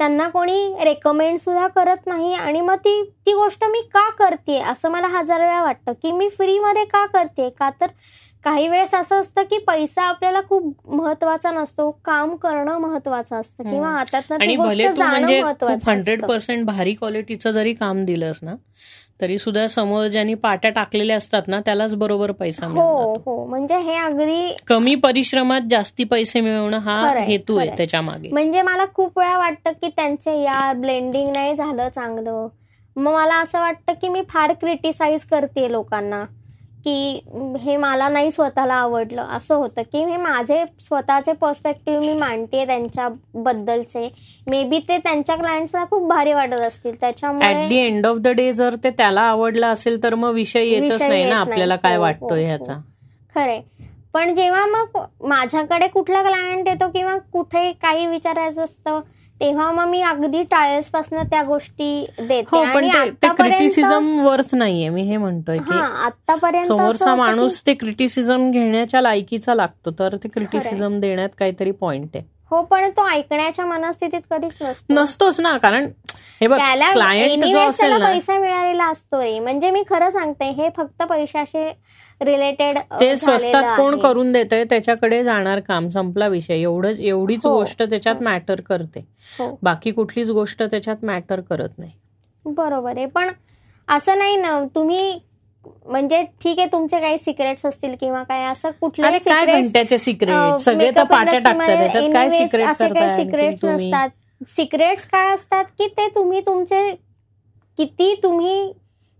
त्यांना कोणी रेकमेंड सुद्धा करत नाही आणि मग ती ती गोष्ट मी का करते असं मला हजार वेळा वाटतं की मी फ्रीमध्ये का करते का तर काही वेळेस असं असतं की पैसा आपल्याला खूप महत्त्वाचा नसतो काम करणं महत्वाचं असतं किंवा. हातात हंड्रेड. पर्सेंट भारी क्वालिटीचं जरी काम दिलंस ना तरी सुद्धा समोर ज्यांनी पाट्या टाकलेल्या असतात ना त्यालाच बरोबर पैसा हो हो. म्हणजे हे अगदी कमी परिश्रमात जास्ती पैसे मिळवणं हा हेतू आहे. त्याच्यामागे. म्हणजे मला खूप वेळा वाटतं की त्यांचे यार ब्लेंडिंग नाही झालं चांगलं. मग मला असं वाटतं की मी फार क्रिटिसाइज करते लोकांना. की हे मला नाही स्वतःला आवडलं. असं होतं की हे माझे स्वतःचे पर्स्पेक्टिव्ह मी मांडते त्यांच्याबद्दलचे. मे बी ते त्यांच्या क्लायंट्सला खूप भारी वाटत असतील. ऍट दी त्याच्यामुळे एंड ऑफ द डे जर ते त्याला आवडलं असेल तर मग विषय येतच नाही ना. आपल्याला काय हो, वाटतोय हो, ह्याचा. खरे पण जेव्हा मग माझ्याकडे कुठला क्लायंट येतो किंवा कुठे काही विचारायचं असतं तेव्हा मग मी अगदी टायर्सपासून त्या गोष्टी देते हो आणि ते- क्रिटिसिझम वर्थ नाहीये मी हे म्हणतोय की आतापर्यंत समोरचा माणूस ते क्रिटिसिझम घेण्याच्या लायकीचा लागतो तर ते क्रिटिसिझम देण्यात काहीतरी पॉइंट आहे. हो पण तो ऐकण्याच्या मनस्थितीत कधीच नसतो. नसतोच ना कारण हे बघ क्लायंट जो anyways असेल त्याला ना पैसा मिळालेला असतो रे म्हणजे मी खरं सांगते हे फक्त पैशाशी रिलेटेड ते स्वस्तात कोण करून देतंय त्याच्याकडे जाणार काम संपला विषय. एवढंच एवढीच हो. गोष्ट त्याच्यात मॅटर करते. हो. बाकी कुठलीच गोष्ट त्याच्यात मॅटर करत नाही. बरोबर आहे. पण असं नाही ना तुम्ही म्हणजे ठीक आहे तुमचे काही सिक्रेट्स असतील किंवा काय असं कुठले घंट्याचे सिक्रेट सगळे तर पाट्या टाकतात त्याच्यात काय सिक्रेट असे काही करताय सिक्रेट्स नसतात. सिक्रेट्स काय असतात की ते तुम्ही तुमचे किती तुम्ही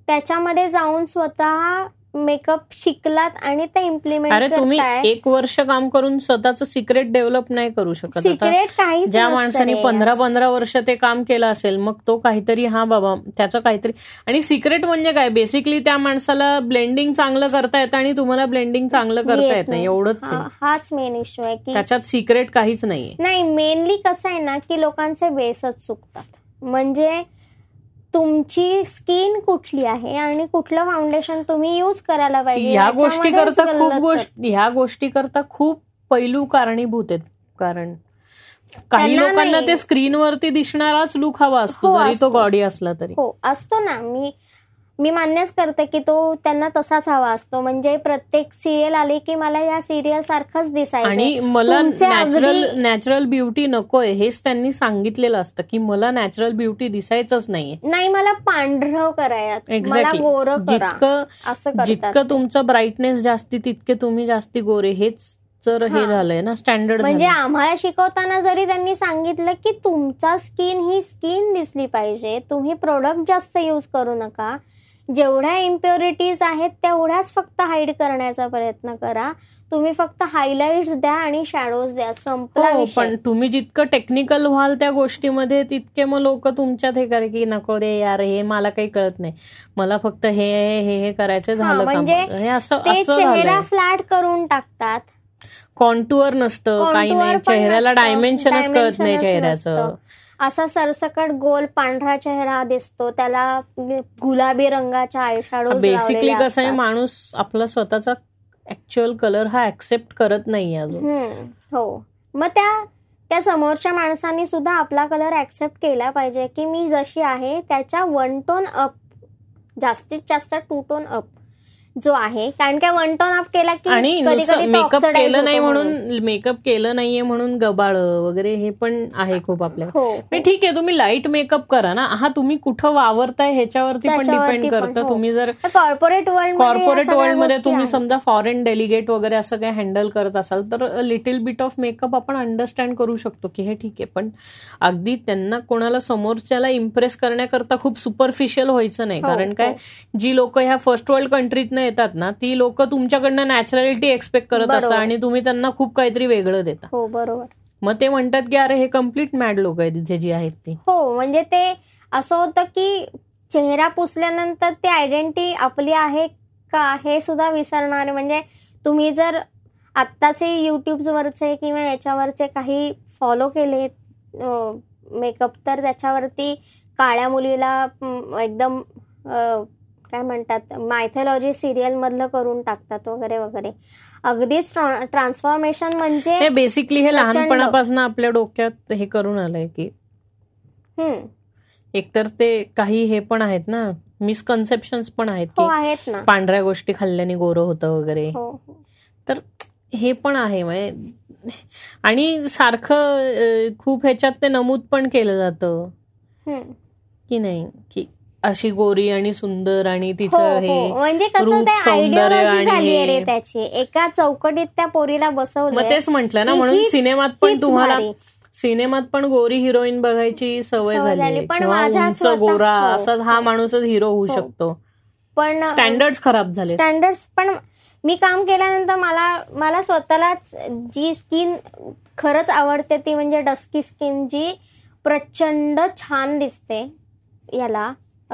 त्याच्यामध्ये जाऊन स्वतः मेकअप शिकलात आणि ते इम्प्लिमेंट अरे तुम्ही एक वर्ष काम करून स्वतःच सिक्रेट डेव्हलप नाही करू शकत सिक्रेट काहीच ज्या माणसाने. पंधरा पंधरा वर्ष ते काम केलं असेल मग तो काहीतरी हा बाबा त्याचं काहीतरी. आणि सिक्रेट म्हणजे काय? बेसिकली त्या माणसाला ब्लेंडिंग चांगलं करता येतं आणि तुम्हाला ब्लेंडिंग चांगलं करता येत नाही. एवढंच हाच मेन इश्यू आहे की त्याच्यात सिक्रेट काहीच नाहीये. नाही मेनली कसं आहे ना की लोकांचे बेसच चुकतात. म्हणजे तुमची स्किन कुठली आहे आणि कुठलं फाउंडेशन तुम्ही यूज करायला पाहिजे ह्या गोष्टी करता खूप गोष्टी ह्या गोष्टी करता खूप पैलू कारणीभूत आहेत कारण काही लोकांना. ते स्क्रीनवरती दिसणाराच लुक हवा असतो हो, जरी तो. गॉडी असला तरी हो असतो ना मी मी मान्यच करते की तो त्यांना तसाच हवा असतो. म्हणजे प्रत्येक सिरियल आली की मला या सिरियल सारखंच दिसायचं. आणि मला नॅचरल नॅचरल ब्युटी नकोय. हेच त्यांनी सांगितलेलं असतं की मला नॅचरल ब्युटी दिसायचंच नाहीये. नाही मला पांढरं करायत मला गोरं करा. जितकं असं जितकं तुमचं ब्राईटनेस जास्ती तितके तुम्ही जास्ती गोरे. हेच जर हा. झालंय ना स्टँडर्ड म्हणजे आम्हाला शिकवताना जरी त्यांनी सांगितलं की तुमचा स्किन ही स्किन दिसली पाहिजे. तुम्ही प्रोडक्ट जास्त यूज करू नका. जेवढ्या इम्प्युरिटीज आहेत तेवढ्याच फक्त हाईड करण्याचा प्रयत्न करा. तुम्ही फक्त हायलाइट्स द्या आणि शॅडोज द्या. संपला हो. पण तुम्ही जितकं टेक्निकल व्हाल त्या गोष्टीमध्ये तितके मग लोक तुमच्यात हे करे की नको रे यार हे मला काही कळत नाही. मला फक्त हे हे हे करायचं झालं म्हणजे असं चेहरा फ्लॅट करून टाकतात. कॉन्टुअर नसतं काही नाही. चेहऱ्याला डायमेन्शनच कळत नाही चेहऱ्याचं. असा सरसकट गोल पांढरा चेहरा दिसतो. त्याला गुलाबी रंगाच्या आयशॅडो बेसिकली कसं आहे माणूस आपला स्वतःचा ऍक्च्युअल कलर हा ऍक्सेप्ट करत नाही अजून. हो. मग त्या त्या समोरच्या माणसांनी सुद्धा आपला कलर ऍक्सेप्ट केला पाहिजे की मी जशी आहे त्याच्या वन टोन अप जास्तीत जास्त टू टोन अप जो आहे. कारण काय वन टोन अप केला की आणि मेकअप केलं नाही म्हणून. मेकअप केलं नाहीये म्हणून गबाळ वगैरे हे पण आहे खूप आपल्या हो पण ठीक आहे तुम्ही लाइट मेकअप करा ना. हा तुम्ही कुठं वावरताय ह्याच्यावरती पण डिपेंड करतं. हो. तुम्ही जर कॉर्पोरेट वर्ल्ड कॉर्पोरेट वर्ल्डमध्ये तुम्ही समजा फॉरेन डेलिगेट वगैरे असं काही हँडल करत असाल तर लिटिल बिट ऑफ मेकअप आपण अंडरस्टँड करू शकतो की हे ठीक आहे. पण अगदी त्यांना कोणाला समोरच्याला इम्प्रेस करण्याकरता खूप सुपरफिशियल व्हायचं नाही. हो, कारण काय? हो. जी लोक ह्या फर्स्ट वर्ल्ड कंट्रीतनं येतात ना ती लोक तुमच्याकडनं नॅचरॅलिटी एक्सपेक्ट करत असतात. आणि तुम्ही त्यांना खूप काहीतरी वेगळं देता. हो बरोबर. मग ते म्हणतात की अरे हे कंप्लीट मॅड लोक आहेत तिथे जी आहेत ती. हो म्हणजे ते असं होतं की चेहरा पुसल्यानंतर ती आयडेंटिटी आपली आहे का हे सुद्धा विसरणारे. म्हणजे तुम्ही जर आत्ताचे युट्यूबवरचे किंवा याच्यावरचे काही फॉलो केले मेकअप तर त्याच्यावरती काळ्या मुलीला एकदम काय म्हणतात मायथॉलॉजी सिरियल मधलं करून टाकतात वगैरे वगैरे. अगदीच ट्रान्सफॉर्मेशन म्हणजे हे बेसिकली हे. लहानपणापासून आपल्या डोक्यात हे करून आलंय की एकतर ते काही हे पण आहेत ना मिसकन्सेप्शन पण आहेत हो की आहेत ना. पांढऱ्या गोष्टी खाल्ल्याने गोरं होतं वगैरे. हो हो. तर हे पण आहे म्हणजे आणि सारखं खूप ह्याच्यात ते नमूद पण केलं जातं. की नाही की अशी गोरी आणि सुंदर आणि तिचं हो हे म्हणजे कसं ते झाली हे. रे त्याची एका चौकटीत त्या पोरीला बसवलं तेच म्हटलं ना म्हणून सिनेमात पण तुम्हाला सिनेमात पण गोरी हिरोईन बघायची सवय झाली. पण माझा गोरा हो, असाच हा. माणूसच हिरो होऊ. शकतो पण स्टँडर्ड खराब झाले स्टँडर्ड्स पण मी काम केल्यानंतर मला मला स्वतःलाच जी स्किन खरंच आवडते ती म्हणजे डस्की स्किन जी प्रचंड छान दिसते याला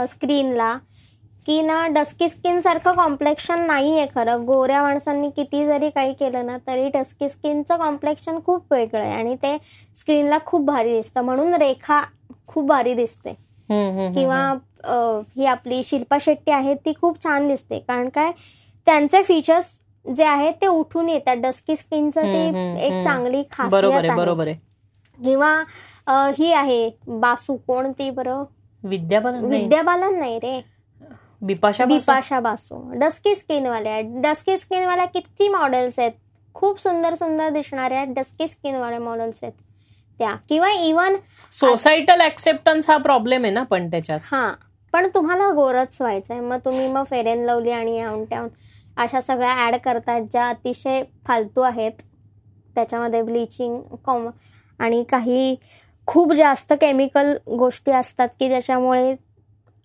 स्क्रीनला की ना डस्की स्किन सारखं कॉम्प्लेक्शन नाही आहे खरं. गोऱ्या माणसांनी किती जरी काही केलं ना तरी डस्की स्किनचं कॉम्प्लेक्शन खूप वेगळं आहे आणि ते स्क्रीनला खूप भारी दिसतं. म्हणून रेखा खूप भारी दिसते. किंवा ही आपली शिल्पा शेट्टी आहे ती खूप छान दिसते. कारण काय त्यांचे फीचर्स जे आहेत ते उठून येतात. डस्की स्किनचं ते एक. चांगली खासियत आहे आहे. बरोबर आहे. किंवा ही आहे बासू. कोणती बरं? विद्या बालन नाही. रे. बिपाशा बासू? बिपाशा बासू. डस्की स्किनवाल्या आहेत. डस्की स्किनवाल्या किती मॉडेल्स आहेत. खूप सुंदर सुंदर दिसणाऱ्या डस्की स्किनवाले मॉडेल्स आहेत त्या. किंवा इवन सोसायटल ऍक्सेप्टन्स हा प्रॉब्लेम आहे ना पण त्याच्यात. हा. पण तुम्हाला गोरच व्हायचंय. मग तुम्ही मग फेर अँड लवली आणि याऊन त्याऊन अशा सगळ्या ऍड करतात ज्या अतिशय फालतू आहेत. त्याच्यामध्ये ब्लिचिंग कॉम आणि काही खूप जास्त केमिकल गोष्टी असतात की ज्याच्यामुळे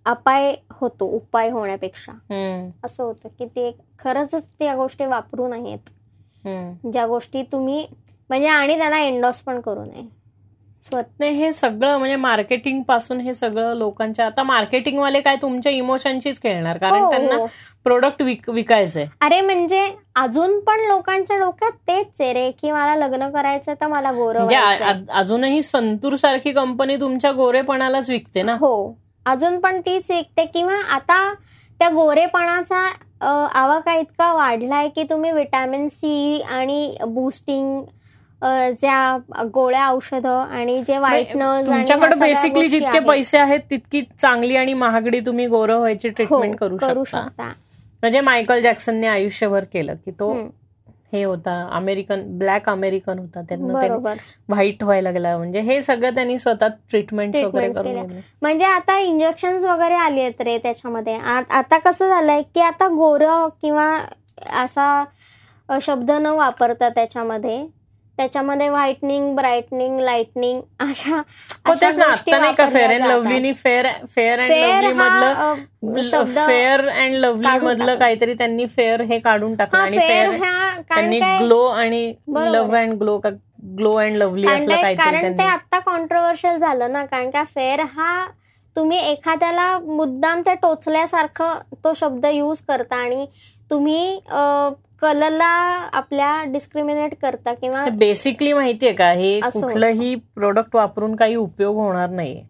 अपाय होतो उपाय होण्यापेक्षा. असं होतं की ते खरंच त्या गोष्टी वापरू नयेत. ज्या गोष्टी तुम्ही म्हणजे आणि त्यांना एन्डॉस पण करू नये. स्वतः नाही हे सगळं म्हणजे मार्केटिंगपासून हे सगळं लोकांच्या आता मार्केटिंग वाले काय तुमच्या इमोशनशीच खेळणार कारण हो, त्यांना हो. प्रोडक्ट विक विकायचंय. अरे म्हणजे अजून पण लोकांच्या डोक्यात तेच आहे रे की मला लग्न करायचं तर मला गोरं म्हणजे अजूनही संतूर सारखी कंपनी तुमच्या गोरेपणालाच विकते ना? हो अजून पण तीच विकते किंवा आता त्या गोरेपणाचा आवाका इतका वाढलाय की तुम्ही विटॅमिन सी आणि बुस्टिंग ज्या गोळ्या औषधं आणि जे व्हाईटनर्स तुमच्याकडे बेसिकली जितके पैसे आहेत तितकी चांगली आणि महागडी तुम्ही गोरं व्हायची ट्रीटमेंट करू हो, करू शकता. शकता. म्हणजे मायकल जॅक्सनने आयुष्यभर केलं की तो हे होता अमेरिकन ब्लॅक अमेरिकन होता. त्यांना व्हाईट व्हायला लागला. म्हणजे हे सगळं त्यांनी स्वतः ट्रीटमेंट वगैरे. म्हणजे आता इंजेक्शन वगैरे आली आहेत रे त्याच्यामध्ये. आता कसं झालंय की आता गोरं किंवा असा शब्द न वापरता त्याच्यामध्ये त्याच्यामध्ये व्हाईटनिंग ब्राईटनिंग लाईटनिंग अशा फेअर अँड. लवलीनी फेअर फेअर अँड लवली मधलं फेअर अँड लवली मधलं. काहीतरी त्यांनी फेअर हे काढून टाकलं आणि फेअर त्यांनी ग्लो आणि लव्ह. अँड ग्लो का ग्लो अँड लवली कारण असलं ते- काहीतरी कारण ते आता कॉन्ट्रोवर्शियल झालं ना कारण का फेअर हा तुम्ही एखाद्याला मुद्दाम ते टोचल्यासारखं तो शब्द यूज करता आणि तुम्ही कलरला आपल्या डिस्क्रिमिनेट करता किंवा बेसिकली माहितीये का? हे. कुठलंही प्रोडक्ट वापरून काही उपयोग होणार नाहीये.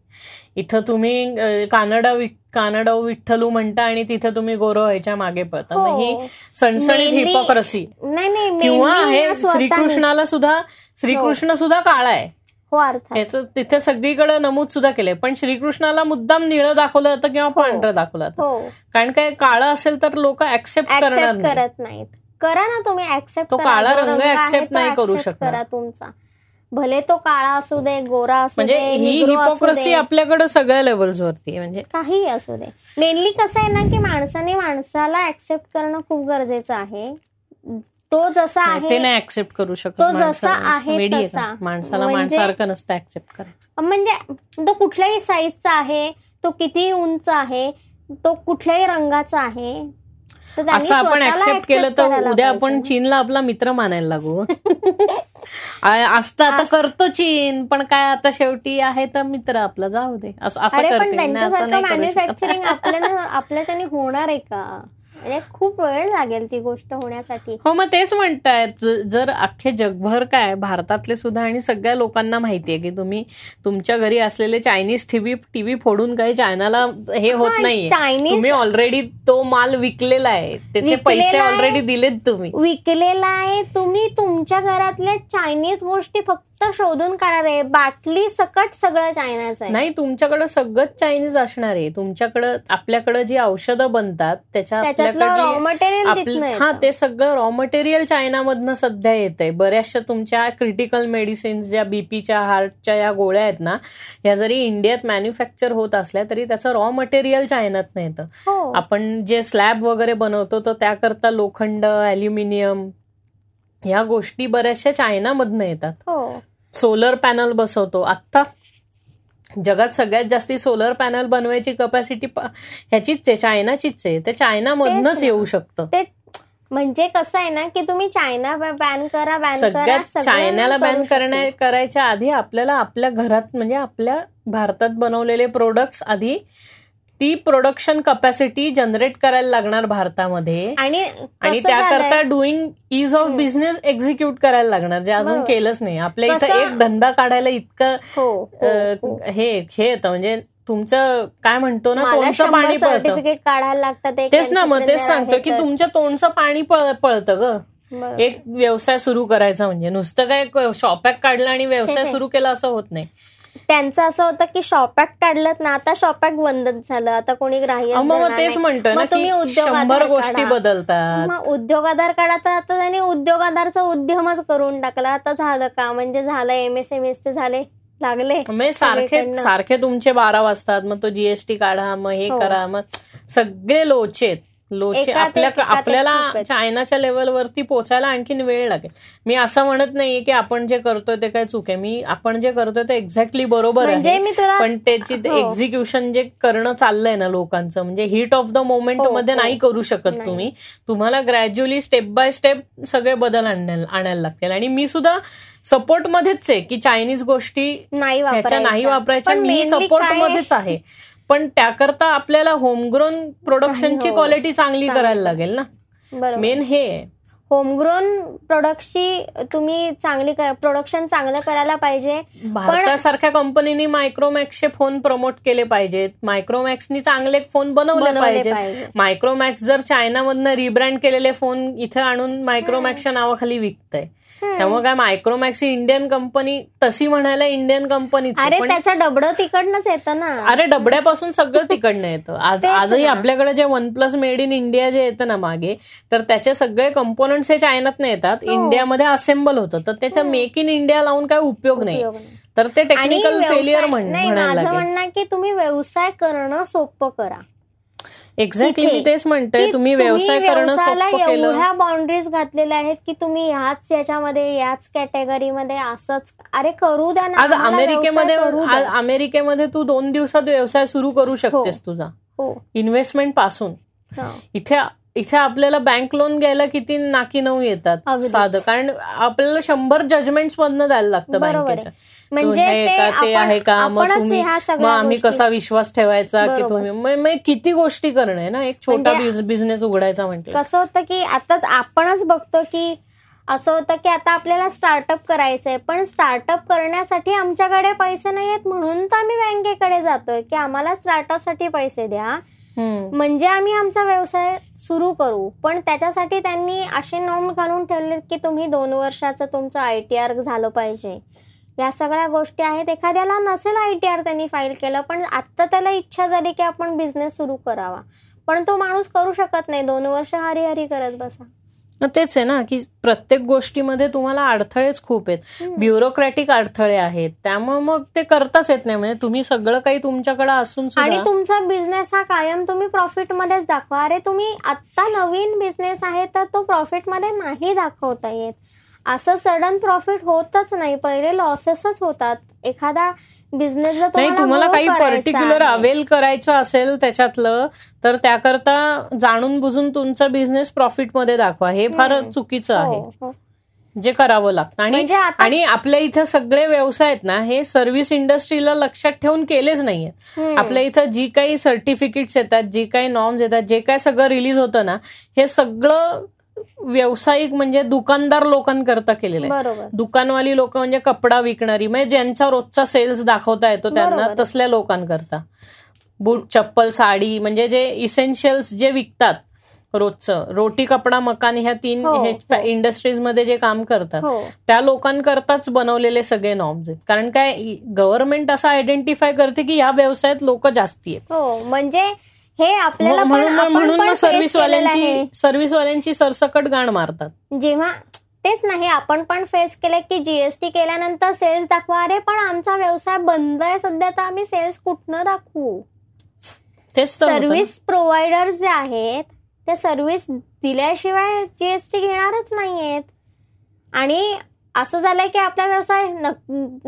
इथं तुम्ही कानडा कानडा विठ्ठलू म्हणता आणि तिथं तुम्ही गोरं व्हायच्या मागे पळता. मग ही हो. सणसणीत हिपोक्रसी. नाही नाही किंवा स्वतःनी- श्रीकृष्णाला सुद्धा श्रीकृष्ण सुद्धा काळा आहे. हो याचं तिथे सगळीकडे नमूद सुद्धा केलंय. पण श्रीकृष्णाला मुद्दाम निळं दाखवलं जातं किंवा पांढरं दाखवलं जातं. हो. कारण काय काळं असेल तर लोक ऍक्सेप्ट करणार नाही. नाहीत. करा ना तुम्ही ऍक्सेप्ट तो काळा रंग accept नाही करू. करा तुमचा भले तो काळा असू दे गोरा असू म्हणजे दे ही हिपोक्रसी आपल्याकडे सगळ्या लेवल्सवरती आहे म्हणजे काहीही असू दे मेनली कसं आहे ना की माणसाने माणसाला ऍक्सेप्ट करणं खूप गरजेचं आहे तो जसा नाही, ते आहे नाही ऍक्सेप्ट करू शकत तो जसा माणसाला. आहे आहे? तसा. माणसाला म्हणजे- माणसासारखं नसतं ऍक्सेप्ट करायचं म्हणजे तो कुठल्याही साईजचा आहे तो किती उंच आहे तो कुठल्याही रंगाचा आहे असं आपण ऍक्सेप्ट केलं तर उद्या आपण. चीनला आपला मित्र मानायला लागू. (laughs) असतं आता करतो चीन पण काय आता शेवटी आहे तर मित्र आपला जाऊ दे. असं असं करते आपल्याला आपल्याच्याने होणार आहे का? म्हणजे खूप वेळ लागेल ती गोष्ट होण्यासाठी. हो मग तेच म्हणतायत जर अख्खे जगभर काय भारतातले सुद्धा आणि सगळ्या लोकांना माहितीये की तुम्ही तुमच्या घरी असलेले चायनीज टीव्ही टीव्ही फोडून काही चायनाला हे होत हा, नाहीये. चायनीज- तुम्ही ऑलरेडी तो माल विकलेला आहे. त्याचे पैसे. ऑलरेडी दिलेत तुम्ही. विकलेला आहे. तुम्ही तुमच्या घरातल्या चायनीज गोष्टी फक्त शोधून काढणार आहे. बाटली सकट सगळं चायनाचं आहे. नाही तुमच्याकडे सगळंच चायनीज असणार आहे. तुमच्याकडं आपल्याकडे जी औषधं बनतात त्याच्या. हा ते सगळं रॉ मटेरियल चायनामधनं सध्या येत आहे बऱ्याचशा तुमच्या क्रिटिकल मेडिसिन्स ज्या बीपीच्या हार्टच्या या गोळ्या आहेत ना या जरी इंडियात मॅन्युफॅक्चर होत असल्या तरी त्याचं रॉ मटेरियल चायनातनं येतं. हो. आपण जे स्लॅब वगैरे बनवतो तर त्याकरता लोखंड अल्युमिनियम ह्या गोष्टी बऱ्याचशा चायनामधनं येतात. हो. सोलर पॅनल बसवतो आत्ता जगात सगळ्यात जास्ती सोलर पॅनल बनवायची कपॅसिटी ह्याचीच आहे चायनाचीच आहे ते चायनामधनच. येऊ शकतं ते म्हणजे कसं आहे ना की तुम्ही चायना बॅन करा बॅन करा सगळ्यात सगळं चायनाला बॅन. करण्या करायच्या आधी आपल्याला आपल्या घरात म्हणजे आपल्या भारतात बनवलेले प्रोडक्ट्स आधी ती प्रोडक्शन कपॅसिटी जनरेट करायला लागणार भारतामध्ये आणि त्याकरता? Doing ease of business execute करायला लागणार जे अजून. केलंच नाही आपल्या इथं एक धंदा काढायला इतकं हो हो, हो. हे हे येतं म्हणजे तुमचं काय म्हणतो ना तोंडचं पाणी सर्टिफिकेट काढायला लागतात तेच ना मग तेच सांगतो की. तुमच्या तोंडचं पाणी पळ- पळतं ग. एक व्यवसाय सुरू करायचा म्हणजे नुसतं काय शॉपॅक काढलं आणि व्यवसाय. सुरू केला असं होत नाही त्यांचं असं होतं की शॉपॅक काढलं ना आता शॉपॅक बंदच झालं आता कोणी ग्राह्य मग तेच नाही. म्हणतोय ना तुम्ही उद्योग गोष्टी काढा. बदलतात मग उद्योग आधार काढा तर आता त्यांनी उद्योग आधारचा उद्यमच करून टाकला आता झालं का म्हणजे झालं एम एस एम एस ते झाले लागले सारखे. सारखे तुमचे बारा वाजतात मग तो जीएसटी काढा मग हे हो. करा मग सगळे लोचे आहेत. लोचे आपल्याला. चायनाच्या लेवलवरती पोचायला आणखीन वेळ लागेल मी असं म्हणत नाहीये की आपण जे करतोय ते काय चूक आहे मी आपण जे करतोय ते एक्झॅक्टली बरोबर म्हणजे आहे मी तुला पण त्याची हो. एक्झिक्युशन जे करणं चाललंय ना लोकांचं म्हणजे हिट ऑफ द मोमेंट हो, मध्ये हो. नाही करू शकत. तुम्ही तुम्हाला ग्रॅज्युअली स्टेप बाय स्टेप सगळे बदल आणायला लागतील आणि मी सुद्धा सपोर्ट मध्येच आहे की चायनीज गोष्टी नाही वापरायच्या नाही वापरायच्या पण मी सपोर्ट मध्येच आहे पण त्याकरता आपल्याला होमग्रोन प्रोडक्शनची. क्वालिटी चांगली. करायला लागेल ना मेन हे आहे. होमग्रोन प्रोडक्टची तुम्ही चांगली प्रोडक्शन चांगलं करायला पाहिजे भारतासारख्या कंपनीनी मायक्रोमॅक्सचे फोन प्रमोट केले पाहिजेत मायक्रोमॅक्सनी चांगले फोन बनवले पाहिजेत पाहिजे. मायक्रोमॅक्स जर चायनामधनं रिब्रँड केलेले फोन इथे आणून मायक्रोमॅक्सच्या नावाखाली विकतंय त्यामुळे काय मायक्रोमॅक्स ही इंडियन कंपनी तशी म्हणायला इंडियन कंपनीच अरे त्याचं डबडं तिकडनंच येतं ना. अरे डबड्यापासून सगळं तिकडनं येतं. आज (laughs) आजही. आपल्याकडे जे OnePlus made in India जे येतं ना मागे तर त्याचे सगळे कंपोनंट्स हे चायनात येतात. हो. इंडियामध्ये असेंबल होतं. तर त्याचा मेक इन इंडिया लावून काय उपयोग नाही. तर ते टेक्निकल फेलियर माझं म्हणणं आहे की तुम्ही व्यवसाय करणं सोपं करा. एक्झॅक्टली. मी तेच म्हणते तुम्ही व्यवसाय करणं एवढ्या बाउंड्रीज घातलेल्या आहेत की तुम्ही ह्याच याच्यामध्ये याच कॅटेगरीमध्ये असंच अरे करू द्या ना आज अमेरिकेमध्ये अमेरिकेमध्ये तू दोन दिवसात व्यवसाय सुरू करू शकतेस तुझा. हो. इन्व्हेस्टमेंटपासून. हो. इथे इथे आपल्याला बँक लोन घ्यायला किती नाकी नऊ येतात. साधं कारण आपल्याला शंभर जजमेंट मधनं द्यायला लागतं. बँकेच्या म्हणजे ते आहे का मग तुम्ही मग आम्ही कसा विश्वास ठेवायचा की. तुम्ही किती गोष्टी करणं ना एक छोटा म्हणजे- बिझनेस उघडायचा म्हटलं कसं होतं की आताच आपणच बघतो की असं होतं की आता आपल्याला स्टार्टअप करायचंय पण स्टार्टअप करण्यासाठी आमच्याकडे पैसे नाही आहेत म्हणून तर आम्ही बँकेकडे जातोय की आम्हाला स्टार्टअपसाठी पैसे द्या. म्हणजे आम्ही आमचा व्यवसाय सुरू करू. पण त्याच्यासाठी त्यांनी असे नोंद घालून ठेवले की तुम्ही दोन वर्षाचं तुमचं आय टी आर झालं पाहिजे. या सगळ्या गोष्टी आहेत. एखाद्याला नसेल आय टी आर त्यांनी फाईल केलं पण आत्ता त्याला इच्छा झाली की आपण बिझनेस सुरू करावा. पण तो माणूस करू शकत नाही. दोन वर्ष हरी हरी करत बसा. मग तेच आहे ना की प्रत्येक गोष्टीमध्ये तुम्हाला अडथळेच खूप आहेत. ब्युरोक्रॅटिक अडथळे आहेत. त्यामुळे मग ते करताच येत नाही. म्हणजे तुम्ही सगळं काही तुमच्याकडे असून आणि तुमचा बिझनेस हा कायम तुम्ही प्रॉफिट मध्येच दाखवा. अरे तुम्ही आत्ता नवीन बिझनेस आहे तर तो प्रॉफिटमध्ये नाही दाखवता येत. असं सडन प्रॉफिट होतच नाही. पहिले लॉसेसच होतात. एखादा बिझनेस नाही तुम्हाला काही पर्टिक्युलर अवेल करायचं असेल त्याच्यातलं तर त्याकरता जाणून बुजून तुमचा बिझनेस प्रॉफिटमध्ये दाखवा. हे फार चुकीचं आहे. हो, हो. जे करावं लागतं. आणि म्हणजे आणि आपल्या इथं सगळे व्यवसाय आहेत ना हे सर्व्हिस इंडस्ट्रीला लक्षात ठेवून केलेच नाहीये. आपल्या इथं जी काही सर्टिफिकेट्स येतात जी काही नॉर्म्स येतात जे काय सगळं रिलीज होतं ना हे सगळं व्यावसायिक म्हणजे दुकानदार लोकांकरता केलेलं आहे. दुकानवाली लोक म्हणजे कपडा विकणारी म्हणजे ज्यांचा रोजचा सेल्स दाखवता येतो त्यांना. तसल्या लोकांकरता. बूट चप्पल साडी म्हणजे जे इसेन्शियल्स जे विकतात रोजचं. रोटी कपडा मकान ह्या तीन हो, हे हो. इंडस्ट्रीजमध्ये जे काम करतात हो. त्या लोकांकरताच बनवलेले सगळे नॉर्म्स आहेत. कारण काय गव्हर्नमेंट असं आयडेंटिफाय करते की या व्यवसायात लोक जास्ती आहेत. हो म्हणजे हे आपल्याला म्हणून सर्व्हिसवाल्यांची. सर्व्हिसवाल्यांची सरसकट गाण मारतात जेव्हा तेच नाही आपण पण फेस केलं की जीएसटी केल्यानंतर सेल्स दाखवा अरे पण आमचा व्यवसाय बंद आहे सध्या तर आम्ही सेल्स कुठनं दाखवू. सर्व्हिस प्रोव्हायडर जे आहेत ते सर्व्हिस दिल्याशिवाय जीएसटी घेणारच नाहीयेत आणि असं झालंय की आपला व्यवसाय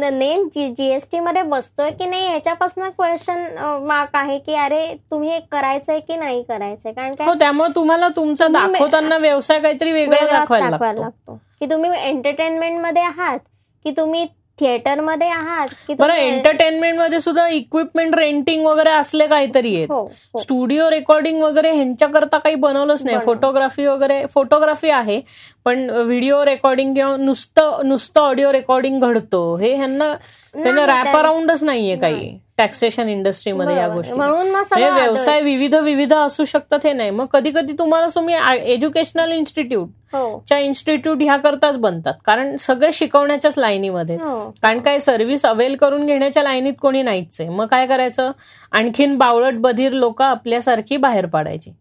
नेम जीएसटी मध्ये बसतोय की नाही ह्याच्यापासून क्वेश्चन मार्क आहे की अरे तुम्ही हे करायचंय की नाही करायचंय? कारण हो काय त्यामुळे तुम्हाला तुमचा दाखवताना व्यवसाय काहीतरी वेगळा दाखवायला लागतो. की तुम्ही एंटरटेनमेंटमध्ये आहात की तुम्ही थिएटरमध्ये आहात की बरं एंटरटेनमेंटमध्ये सुद्धा इक्विपमेंट रेंटिंग वगैरे असले काहीतरी आहेत. हो हो. स्टुडिओ रेकॉर्डिंग वगैरे ह्यांच्याकरता काही बनवलंच नाही. फोटोग्राफी वगैरे फोटोग्राफी आहे पण व्हिडिओ रेकॉर्डिंग किंवा नुसतं नुसतं ऑडिओ रेकॉर्डिंग घडतं. हे ह्यांना त्यांना रॅप अराउंडच नाहीये काही. टॅक्सेशन इंडस्ट्रीमध्ये या. गोष्टी. म्हणून म्हणजे व्यवसाय विविध विविध असू शकतात हे नाही. मग कधी कधी तुम्हाला तुम्ही एज्युकेशनल इन्स्टिट्यूट हो. च्या इन्स्टिट्यूट ह्या करताच बनतात. कारण सगळे शिकवण्याच्याच लाईनीमध्ये. हो. कारण काय सर्व्हिस अवेल करून घेण्याच्या लाईनीत कोणी नाहीच आहे. मग काय करायचं? आणखीन बावळट बधीर लोक आपल्यासारखी बाहेर पाडायची.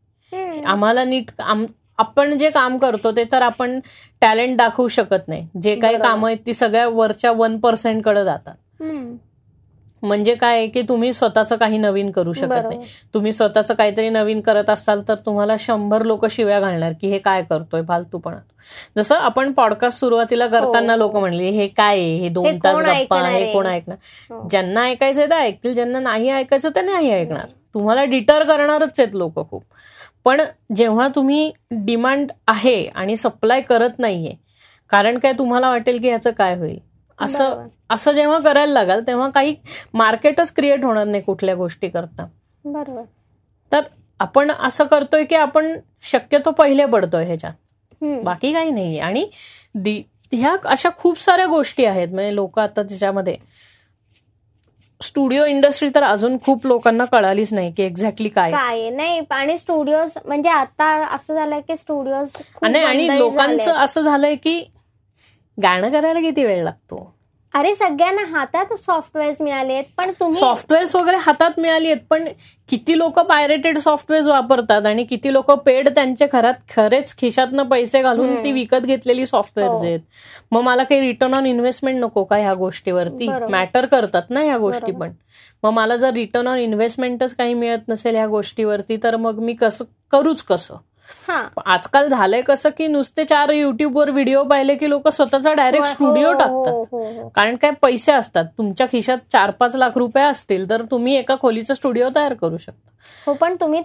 आम्हाला नीट आपण जे काम करतो ते तर आपण टॅलेंट दाखवू शकत नाही. जे काही. कामं आहेत ती सगळ्या वरच्या वन पर्सेंटकडे जातात. म्हणजे काय आहे की तुम्ही स्वतःचं काही नवीन करू शकत. नाही तुम्ही स्वतःचं काहीतरी नवीन करत असाल तर तुम्हाला शंभर लोक शिव्या घालणार की हे काय करतोय फालतूपणा जसं आपण पॉडकास्ट सुरुवातीला करताना हो. लोक म्हणले हे काय आहे हे दोन तास गप्पा हे आहे? कोण ऐकणार हो. ज्यांना ऐकायचं ते ऐकतील ज्यांना नाही ऐकायचं ते नाही ऐकणार तुम्हाला डिटर करणारच आहेत लोक खूप पण जेव्हा तुम्ही डिमांड आहे आणि सप्लाय करत नाहीये कारण काय तुम्हाला वाटेल की ह्याचं काय होईल असं. असं जेव्हा करायला लागाल तेव्हा काही मार्केटच क्रिएट होणार नाही कुठल्या गोष्टी करता. बरोबर. तर आपण असं करतोय की आपण शक्यतो पहिले पडतोय ह्याच्यात. बाकी काही नाहीये. आणि ह्या अशा खूप साऱ्या गोष्टी आहेत. म्हणजे लोक आता त्याच्यामध्ये स्टुडिओ इंडस्ट्री तर अजून खूप लोकांना कळालीच नाही की एक्झॅक्टली काय. काय? नाही आणि स्टुडिओज म्हणजे आता असं झालंय की स्टुडिओज आणि लोकांचं असं झालंय की गाणं करायला किती वेळ लागतो अरे सगळ्यांना हातात सॉफ्टवेअर मिळाले आहेत पण तुम्ही सॉफ्टवेअर्स वगैरे हातात मिळाली आहेत पण किती लोक पायरेटेड सॉफ्टवेअर वापरतात आणि किती लोक पेड त्यांच्या घरात खरेच खिशातनं पैसे घालून. ती विकत घेतलेली सॉफ्टवेअर हो. आहेत मग मला काही रिटर्न ऑन इन्व्हेस्टमेंट नको का ह्या गोष्टीवरती. मॅटर करतात ना ह्या गोष्टी. पण मग मला जर रिटर्न ऑन इन्व्हेस्टमेंटच काही मिळत नसेल ह्या गोष्टीवरती तर मग मी कसं करूच कसं आजकाल झालंय कसं की नुसते चार युट्यूबवर व्हिडिओ पाहिले की लोक स्वतःचा डायरेक्ट हो, स्टुडिओ हो, टाकतात. हो, हो. कारण काय पैसे असतात. तुमच्या खिशात चार पाच लाख रुपये असतील तर तुम्ही एका खोलीचा स्टुडिओ तयार करू शकता. हो पण तुम्ही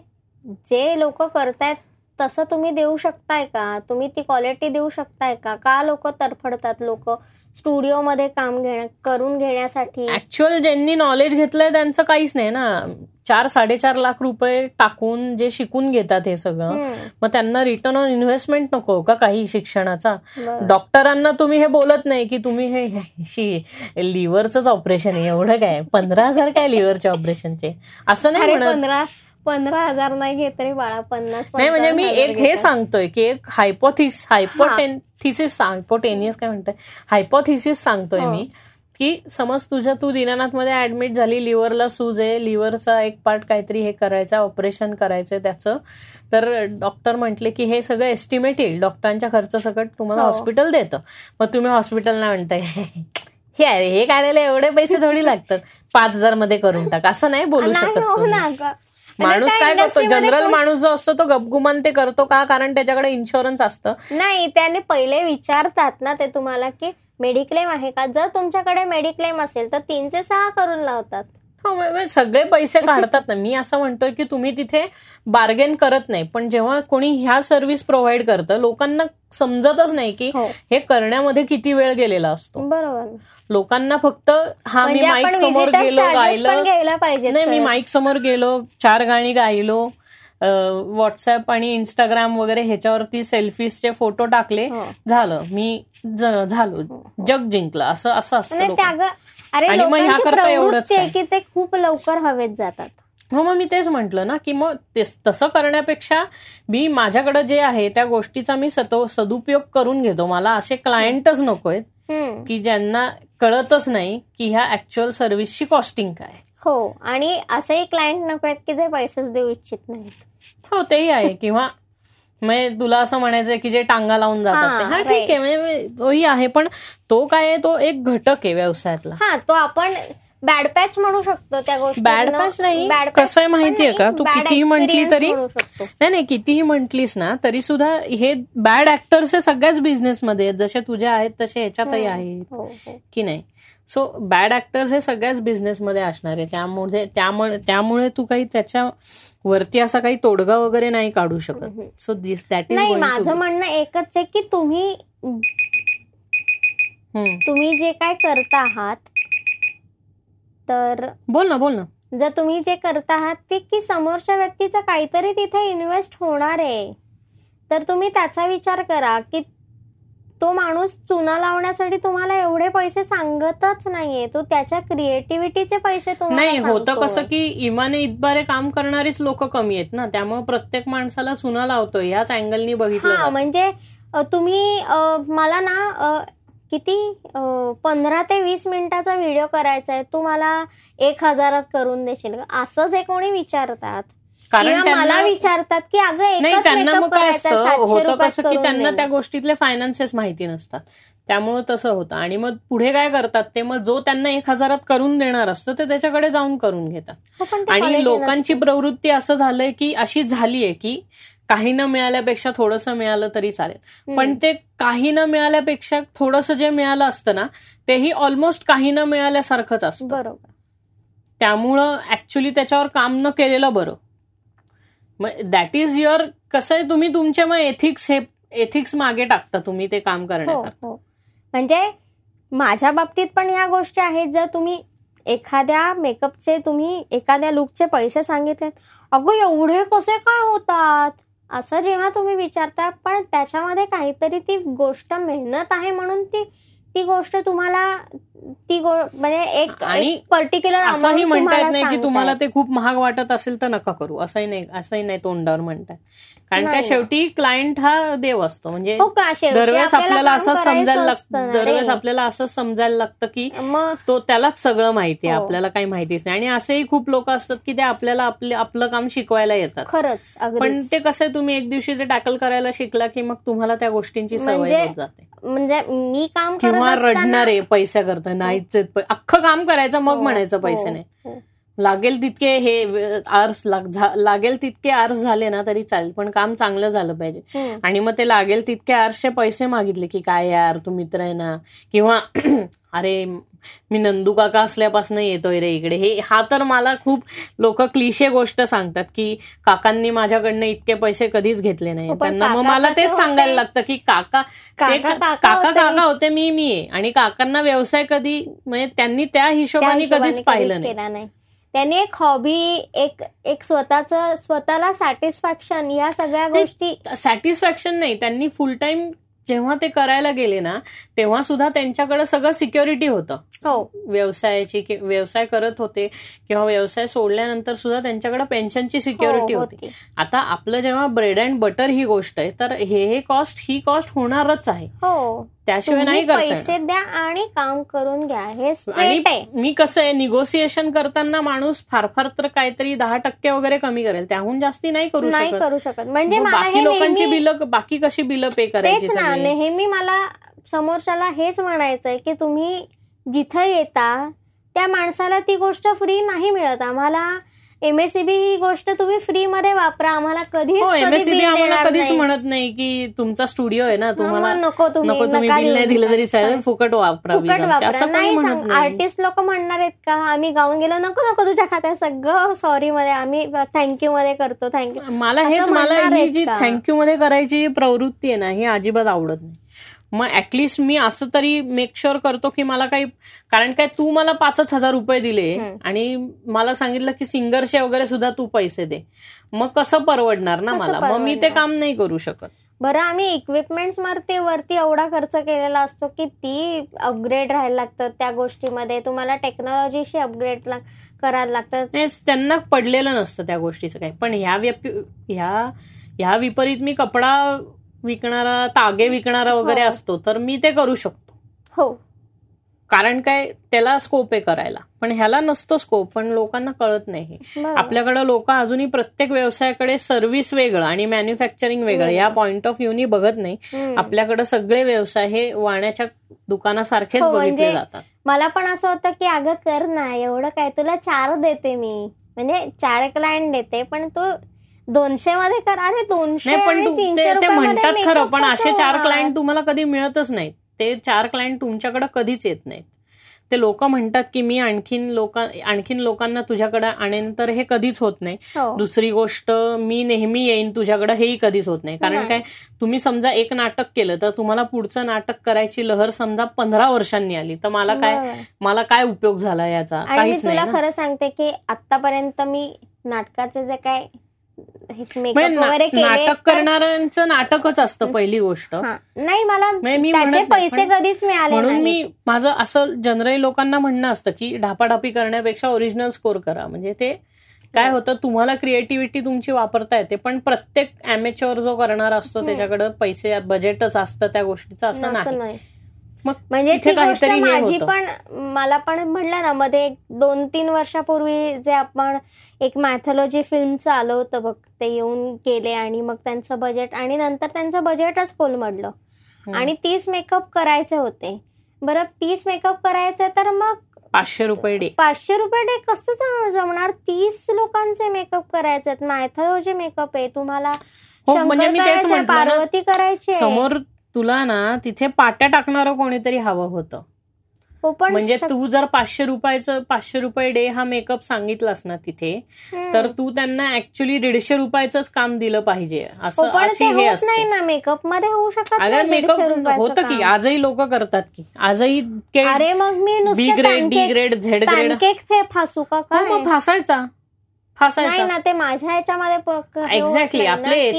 जे लोक करतायत तसं तुम्ही देऊ शकताय का? तुम्ही ती क्वालिटी देऊ शकताय का? का लोक तरफडतात लोक स्टुडिओमध्ये काम घेण्या करून घेण्यासाठी? ऍक्च्युअल ज्यांनी नॉलेज घेतलंय त्यांचं काहीच नाही ना. चार साडेचार लाख रुपये टाकून जे शिकून घेतात हे सगळं मग त्यांना रिटर्न ऑन इन्व्हेस्टमेंट नको का काही शिक्षणाचा. डॉक्टरांना तुम्ही हे बोलत नाही की तुम्ही हे लिव्हरच ऑपरेशन आहे एवढं काय? पंधरा हजार काय लिव्हरच्या ऑपरेशनचे असं नाही म्हणत. पंधरा हजार नाही घेत रे बाळा पन्नास नाही म्हणजे मी एक हे. सांगतोय की एक हायपोथिस हायपोटेन्थिसिस हायपोटेनियस काय म्हणतोय? हायपोथिसिस सांगतोय हो. मी. की समज तुझ्या तू दीनानाथमध्ये ऍडमिट झाली लिव्हरला सूज आहे लिव्हरचा एक पार्ट काहीतरी हे करायचं ऑपरेशन करायचं त्याचं. तर डॉक्टर म्हटले की हे सगळं एस्टिमेट येईल. डॉक्टरांच्या खर्च सकट तुम्हाला हो. हॉस्पिटल देतं. मग तुम्ही हॉस्पिटलला म्हणताय. (laughs) हे आहे, हे काढायला एवढे पैसे थोडी लागतात. पाच हजारमध्ये करून टाक. असं नाही बोलू शकत हो. माणूस काय करतो? जनरल माणूस जो असतो तो गपगुमान ते करतो का? कारण त्याच्याकडे इन्शुरन्स असतं. नाही त्याने पहिले विचारतात ना ते तुम्हाला की मेडिक्लेम आहे का? जर तुमच्याकडे मेडिक्लेम असेल तर तीनचे सहा करून लावतात. हो, सगळे पैसे काढतात ना. मी असं म्हणतोय की तुम्ही तिथे बार्गेन करत नाही. पण जेव्हा कोणी ह्या सर्व्हिस प्रोव्हाइड करतं लोकांना समजतच नाही की हो. हे करण्यामध्ये किती वेळ गेलेला असतो. बरोबर. लोकांना फक्त हा मी म्हणजे माईक आपण समोर गेलो गायलं. नाही मी माईक समोर गेलो चार गाणी गायलो व्हॉट्सअप आणि इंस्टाग्राम वगैरे ह्याच्यावरती सेल्फीजचे फोटो टाकले हो. झालं मी झालो जग जिंकलं असं असं असतं आणि. त्या अरे मग ह्याकरता एवढंच? की ते खूप लवकर हवेत जातात हो मग मी तेच म्हंटल ना की मग तसं करण्यापेक्षा मी माझ्याकडे जे आहे त्या गोष्टीचा मी सतो सदुपयोग करून घेतो मला असे क्लायंटच नकोय. की ज्यांना कळतच नाही की ह्या ऍक्च्युअल सर्व्हिसची कॉस्टिंग काय हो आणि असेही क्लायंट नको आहेत की जे पैसेच देऊ इच्छित नाहीत. हो तेही आहे. किंवा म्हणजे तुला असं म्हणायचंय की जे टांगा लावून जातात हा, हा ठीक आहे म्हणजे तोही आहे. पण तो काय आहे? तो एक घटक आहे व्यवसायातला. हा तो आपण बॅड पॅच म्हणू शकतो त्या गोष्टी बॅड पॅच नाही. कसं आहे माहितीये का? तू कितीही म्हटली तरी नाही नाही कितीही म्हटलीस ना तरी सुद्धा हे बॅड ऍक्टर्स हे सगळ्याच बिझनेसमध्ये आहेत. जसे तुझे आहेत तसे ह्याच्यातही आहेत. हो, की नाही? सो बॅड ऍक्टर्स हे सगळ्याच बिझनेसमध्ये असणार आहे. त्यामुळे त्यामुळे त्यामुळे तू काही त्याच्या वरती असा काही तोडगा वगैरे नाही काढू शकत. सो दिस दॅट नाही इज माझं म्हणणं एकच आहे की तुम्ही तुम्ही जे काय करता आहात तर बोल ना बोल ना. जर तुम्ही जे करता आहात ते की समोरच्या व्यक्तीचं काहीतरी तिथे इन्व्हेस्ट होणार आहे. तर तुम्ही त्याचा विचार करा की तो माणूस चुना लावण्यासाठी तुम्हाला एवढे पैसे सांगतच नाहीये तो त्याच्या क्रिएटिव्हिटीचे पैसे नाही होतं. कसं की इमाने इतबारे काम करणारीच लोक कमी आहेत ना त्यामुळे प्रत्येक माणसाला चुना लावतोय याच अँगलनी बघितलं हा. म्हणजे तुम्ही मला ना किती पंधरा ते वीस मिनिटाचा व्हिडिओ करायचा आहे तू मला एक हजारात करून देशील असं जे कोणी विचारतात कारण मला त्यांना विचारतात की अगं नाही त्यांना मग काय असतं? होतं कसं की त्यांना त्या. गोष्टीतले फायनान्सेस माहिती नसतात. त्यामुळे तसं होतं. आणि मग पुढे काय करतात ते? मग जो त्यांना एक हजारात करून देणार असतं ते त्याच्याकडे जाऊन करून घेतात. हो, आणि लोकांची. प्रवृत्ती असं झालंय की अशी झालीये की काही न मिळाल्यापेक्षा थोडंसं मिळालं तरी चालेल. पण ते काही न मिळाल्यापेक्षा थोडंसं जे मिळालं असतं ना तेही ऑलमोस्ट काही न मिळाल्यासारखंच असतं. बरोबर. त्यामुळं ऍक्च्युली त्याच्यावर काम न केलेलं बरं. मग दॅट इज युअर कसं आहे तुम्ही तुमचे मग एथिक्स हे एथिक्स मागे टाकता तुम्ही ते काम हो करण्याकरता? हो. म्हणजे माझ्या बाबतीत पण ह्या गोष्टी आहेत जर तुम्ही एखाद्या मेकअपचे तुम्ही एखाद्या लुकचे पैसे सांगितले अगं एवढे कसे काय होतात? असं जेव्हा तुम्ही विचारता पण त्याच्यामध्ये काहीतरी ती गोष्ट मेहनत आहे म्हणून ती ती गोष्ट तुम्हाला ती गो म्हणजे एक आणि पर्टिक्युलर असंही म्हणता येत नाही की तुम्हाला ते खूप महाग वाटत असेल तर नका करू. असंही नाही असंही नाही तोंडावर म्हणताय. कारण नाही. शेवटी क्लायंट हा देव असतो. म्हणजे हो का? दरवेळेस आपल्याला असं समजायला लागतं. दरवेळेस आपल्याला असं समजायला लागतं की मग तो त्यालाच सगळं माहिती आहे. हो. आपल्याला काही माहितीच नाही. आणि असेही खूप लोक असतात की ते आपल्याला आपले आपलं काम शिकवायला येतात. खरंच पण ते कसं आहे तुम्ही एक दिवशी ते टॅकल करायला शिकला की मग तुम्हाला त्या गोष्टींची सवय म्हणजे होत जाते. म्हणजे मी काम किंवा रडणार आहे पैसा करता नाहीच आहेत पै- अख्खं काम करायचं मग हो, म्हणायचं हो, पैसे नाही हो. लागेल तितके हे आर्स लाग- लागेल तितके आर्स झाले ना तरी चालेल पण काम चांगलं झालं पाहिजे. हम्म. आणि मग ते लागेल तितके आर्सचे पैसे मागितले की काय यार तू मित्र आहे ना. किंवा (clears throat) अरे मी नंदू काका असल्यापासून येतोय रे इकडे. हे हा तर मला खूप लोक क्लिशे गोष्ट सांगतात की काकांनी माझ्याकडनं इतके पैसे कधीच घेतले नाही. हो, त्यांना मग मला तेच सांगायला? लागतं की काका काका काका होते. मी मी आणि काकांना व्यवसाय कधी म्हणजे त्यांनी त्या हिशोबाने कधीच पाहिलं नाही. त्यांनी एक हॉबी एक एक स्वतःच स्वतःला सॅटिस्फॅक्शन या सगळ्या गोष्टी सॅटिस्फॅक्शन नाही त्यांनी फुल टाइम जेव्हा ते करायला गेले ना तेव्हा सुद्धा त्यांच्याकडे सगळं सिक्युरिटी होतं. हो. व्यवसायाची व्यवसाय करत होते किंवा व्यवसाय सोडल्यानंतर सुद्धा त्यांच्याकडे पेन्शनची सिक्युरिटी हो, होती. होती. आता आपलं जेव्हा ब्रेड अँड बटर ही गोष्ट आहे तर हे हे कॉस्ट ही कॉस्ट होणारच आहे. हो. त्याशिवाय नाही. पैसे द्या आणि काम करून घ्या. हे आणि मी कसं आहे निगोसिएशन करताना माणूस फार फार तर काहीतरी दहा टक्के वगैरे कमी करेल. त्याहून जास्ती नाही करू नाही करू शकत. म्हणजे बाकी हे लोकांची बिलं बाकी कशी बिलं पे करायची ना सगळी? नेहमी मला समोरच्याला हेच म्हणायचंय की तुम्ही जिथं येता त्या माणसाला ती गोष्ट फ्री नाही मिळत. आम्हाला एमएससीबी ही गोष्ट तुम्ही फ्री मध्ये वापरा. आम्हाला कधीच हो कधी एमएससीबी आम्हाला कधीच. म्हणत नाही की तुमचा स्टुडिओ आहे ना तुम्हाला नको तुम्ही नको तुम्ही बिल नाही. दिलं तरी चालेल फुकट वापरा असं नाही आर्टिस्ट लोक म्हणणार आहेत का? आम्ही गाऊन गेलो नको नको तुझ्या खात्यात सगळं. सॉरी मध्ये आम्ही थँक्यू मध्ये करतो थँक्यू. मला हेच मला ही जी? थँक्यू मध्ये करायची प्रवृत्ती आहे ना ही अजिबात आवडत नाही. मग ऍटलिस्ट मी असं तरी मेक शुअर करतो की मला काही कारण काय तू मला पाचच हजार रुपये दिले. आणि मला सांगितलं की सिंगरचे वगैरे सुद्धा तू पैसे दे. मग कसं परवडणार ना मला? मग मी ते? काम नाही करू शकत. बरं आम्ही इक्विपमेंट्स वरती वरती एवढा खर्च केलेला असतो की ती अपग्रेड राहायला लागतं त्या गोष्टीमध्ये. तुम्हाला टेक्नॉलॉजीशी अपग्रेड करायला लागतं. त्यांना पडलेलं नसतं त्या गोष्टीचं काही. पण ह्या ह्या ह्या विपरीत मी कपडा विकणारा तागे विकणारा वगैरे हो. असतो तर मी ते करू शकतो हो कारण काय त्याला स्कोप आहे करायला पण ह्याला नसतो स्कोप पण लोकांना कळत नाही. आपल्याकडे लोक अजूनही प्रत्येक व्यवसायाकडे सर्व्हिस वेगळं आणि मॅन्युफॅक्चरिंग वेगळं. या पॉइंट ऑफ व्ह्यूनी बघत नाही. आपल्याकडे सगळे व्यवसाय हे वाण्याच्या दुकानासारखेच हो, बघितले म्हणजे जातात मला पण असं होतं की अगं कर ना एवढं काय तुला चार देते मी म्हणजे चार क्लायंट देते पण तू दोनशे मध्ये कर अरे दोनशे पण तू- म्हणतात खरं पण असे चार? क्लायंट तुम्हाला कधी मिळतच नाहीत ते चार क्लायंट तुमच्याकडे कधीच येत नाहीत ते लोक म्हणतात की मी आणखीन लोक आणखीन लोकांना तुझ्याकडे आणेन तर हे कधीच होत नाही हो. दुसरी गोष्ट मी नेहमी येईन तुझ्याकडे हेही कधीच होत नाही कारण. काय तुम्ही समजा एक नाटक केलं तर तुम्हाला पुढचं नाटक करायची लहर समजा पंधरा वर्षांनी आली तर मला काय. मला काय उपयोग झाला याचा काहीच तुला नाही. खरं सांगते की आतापर्यंत मी नाटकाचे जे काय म्हणजे नाटक करणाऱ्यांचं नाटकच असतं पहिली गोष्ट हा. नाही मला म्हणजे मी त्याचे पैसे कधीच मिळाले म्हणून मी. माझं असं जनरली लोकांना म्हणणं असतं की ढापाढापी करण्यापेक्षा ओरिजिनल स्कोर करा म्हणजे ते काय हो. होतं तुम्हाला क्रिएटिव्हिटी तुमची वापरता येते पण प्रत्येक अमेच्युअर जो करणारा असतो हम्म. त्याच्याकडे पैसे बजेटच असतं त्या गोष्टीचं असं नाही म्हणजे ती गोष्ट माझी होतं. पण मला पण म्हणलं ना मध्ये दोन तीन वर्षापूर्वी जे आपण एक मॅथॉलॉजी फिल्मचं आलं होतं बघ ते येऊन गेले आणि मग त्यांचं बजेट आणि नंतर त्यांचं बजेटच कोलमडलं. आणि तीस मेकअप करायचे होते बरं तीस मेकअप करायचे तर मग पाचशे रुपये डे पाचशे रुपये डे कसं जम- जमणार तीस लोकांचे मेकअप करायचे मॅथॉलॉजी मेकअप आहे तुम्हाला हो, म्हणजे पार्वती करायची. समोर तुला ना तिथे पाट्या टाकणारं कोणीतरी हवं होतं. हो म्हणजे तू जर पाचशे रुपयाचं पाचशे रुपये डे हा मेकअप सांगितलास ना तिथे. तर तू त्यांना ऍक्च्युली दीडशे रुपयाचंच काम दिलं पाहिजे. हो असं अशी हे असते. नाही ना मेकअपमध्ये होऊ शकत अगर नाही मेकअप होतं की. आजही लोक करतात की आजही अरे मग मी B grade D grade Z grade फासू का हो फासायचा नाही ना ते माझ्या ह्याच्यामध्ये एक्झॅक्टली आपले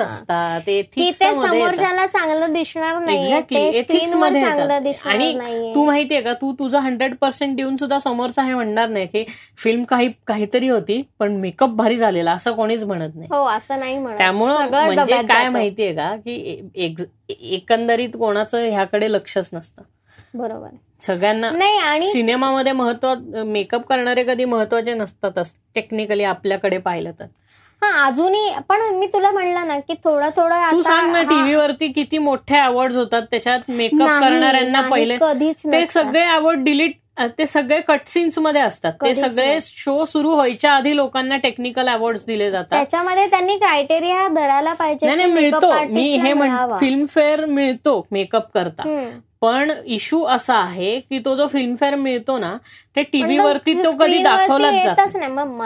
हा. असतात. ते. समोरच्याला चांगलं दिसणार नाही. एक्झॅक्टली एथिक्समध्ये चांगलं दिसणार आणि तू माहितीये का तू तुझं हंड्रेड पर्सेंट देऊन सुद्धा समोरचा हे म्हणणार नाही की फिल्म काही काहीतरी होती पण मेकअप भारी झालेला असं कोणीच म्हणत नाही. हो असं नाही म्हणत. त्यामुळं म्हणजे काय. माहितीये का की एकंदरीत कोणाचं ह्याकडे लक्षच नसतं. बरोबर. सगळ्यांना नाही आणि सिनेमामध्ये महत्त्व मेकअप करणारे कधी महत्त्वाचे नसतातच टेक्निकली आपल्याकडे पाहिलं तर हा अजूनही पण मी तुला म्हणलं ना की थोडं थोडं तू सांग ना टीव्हीवरती किती मोठे अवॉर्ड होतात त्याच्यात मेकअप करणाऱ्यांना पहिले कधीच ते. सगळे अवॉर्ड डिलीट ते सगळे कटसीन्समध्ये असतात ते सगळे. शो सुरू व्हायच्या आधी लोकांना टेक्निकल अवॉर्ड दिले जातात त्याच्यामध्ये त्यांनी क्रायटेरिया धरायला पाहिजे नाही मिळतो मी हे. फिल्मफेअर मिळतो मेकअप करता. पण इश्यू असा आहे की तो जो फिल्मफेअर मिळतो ना ते टीव्ही पण वरती तो कधी दाखवलाच जात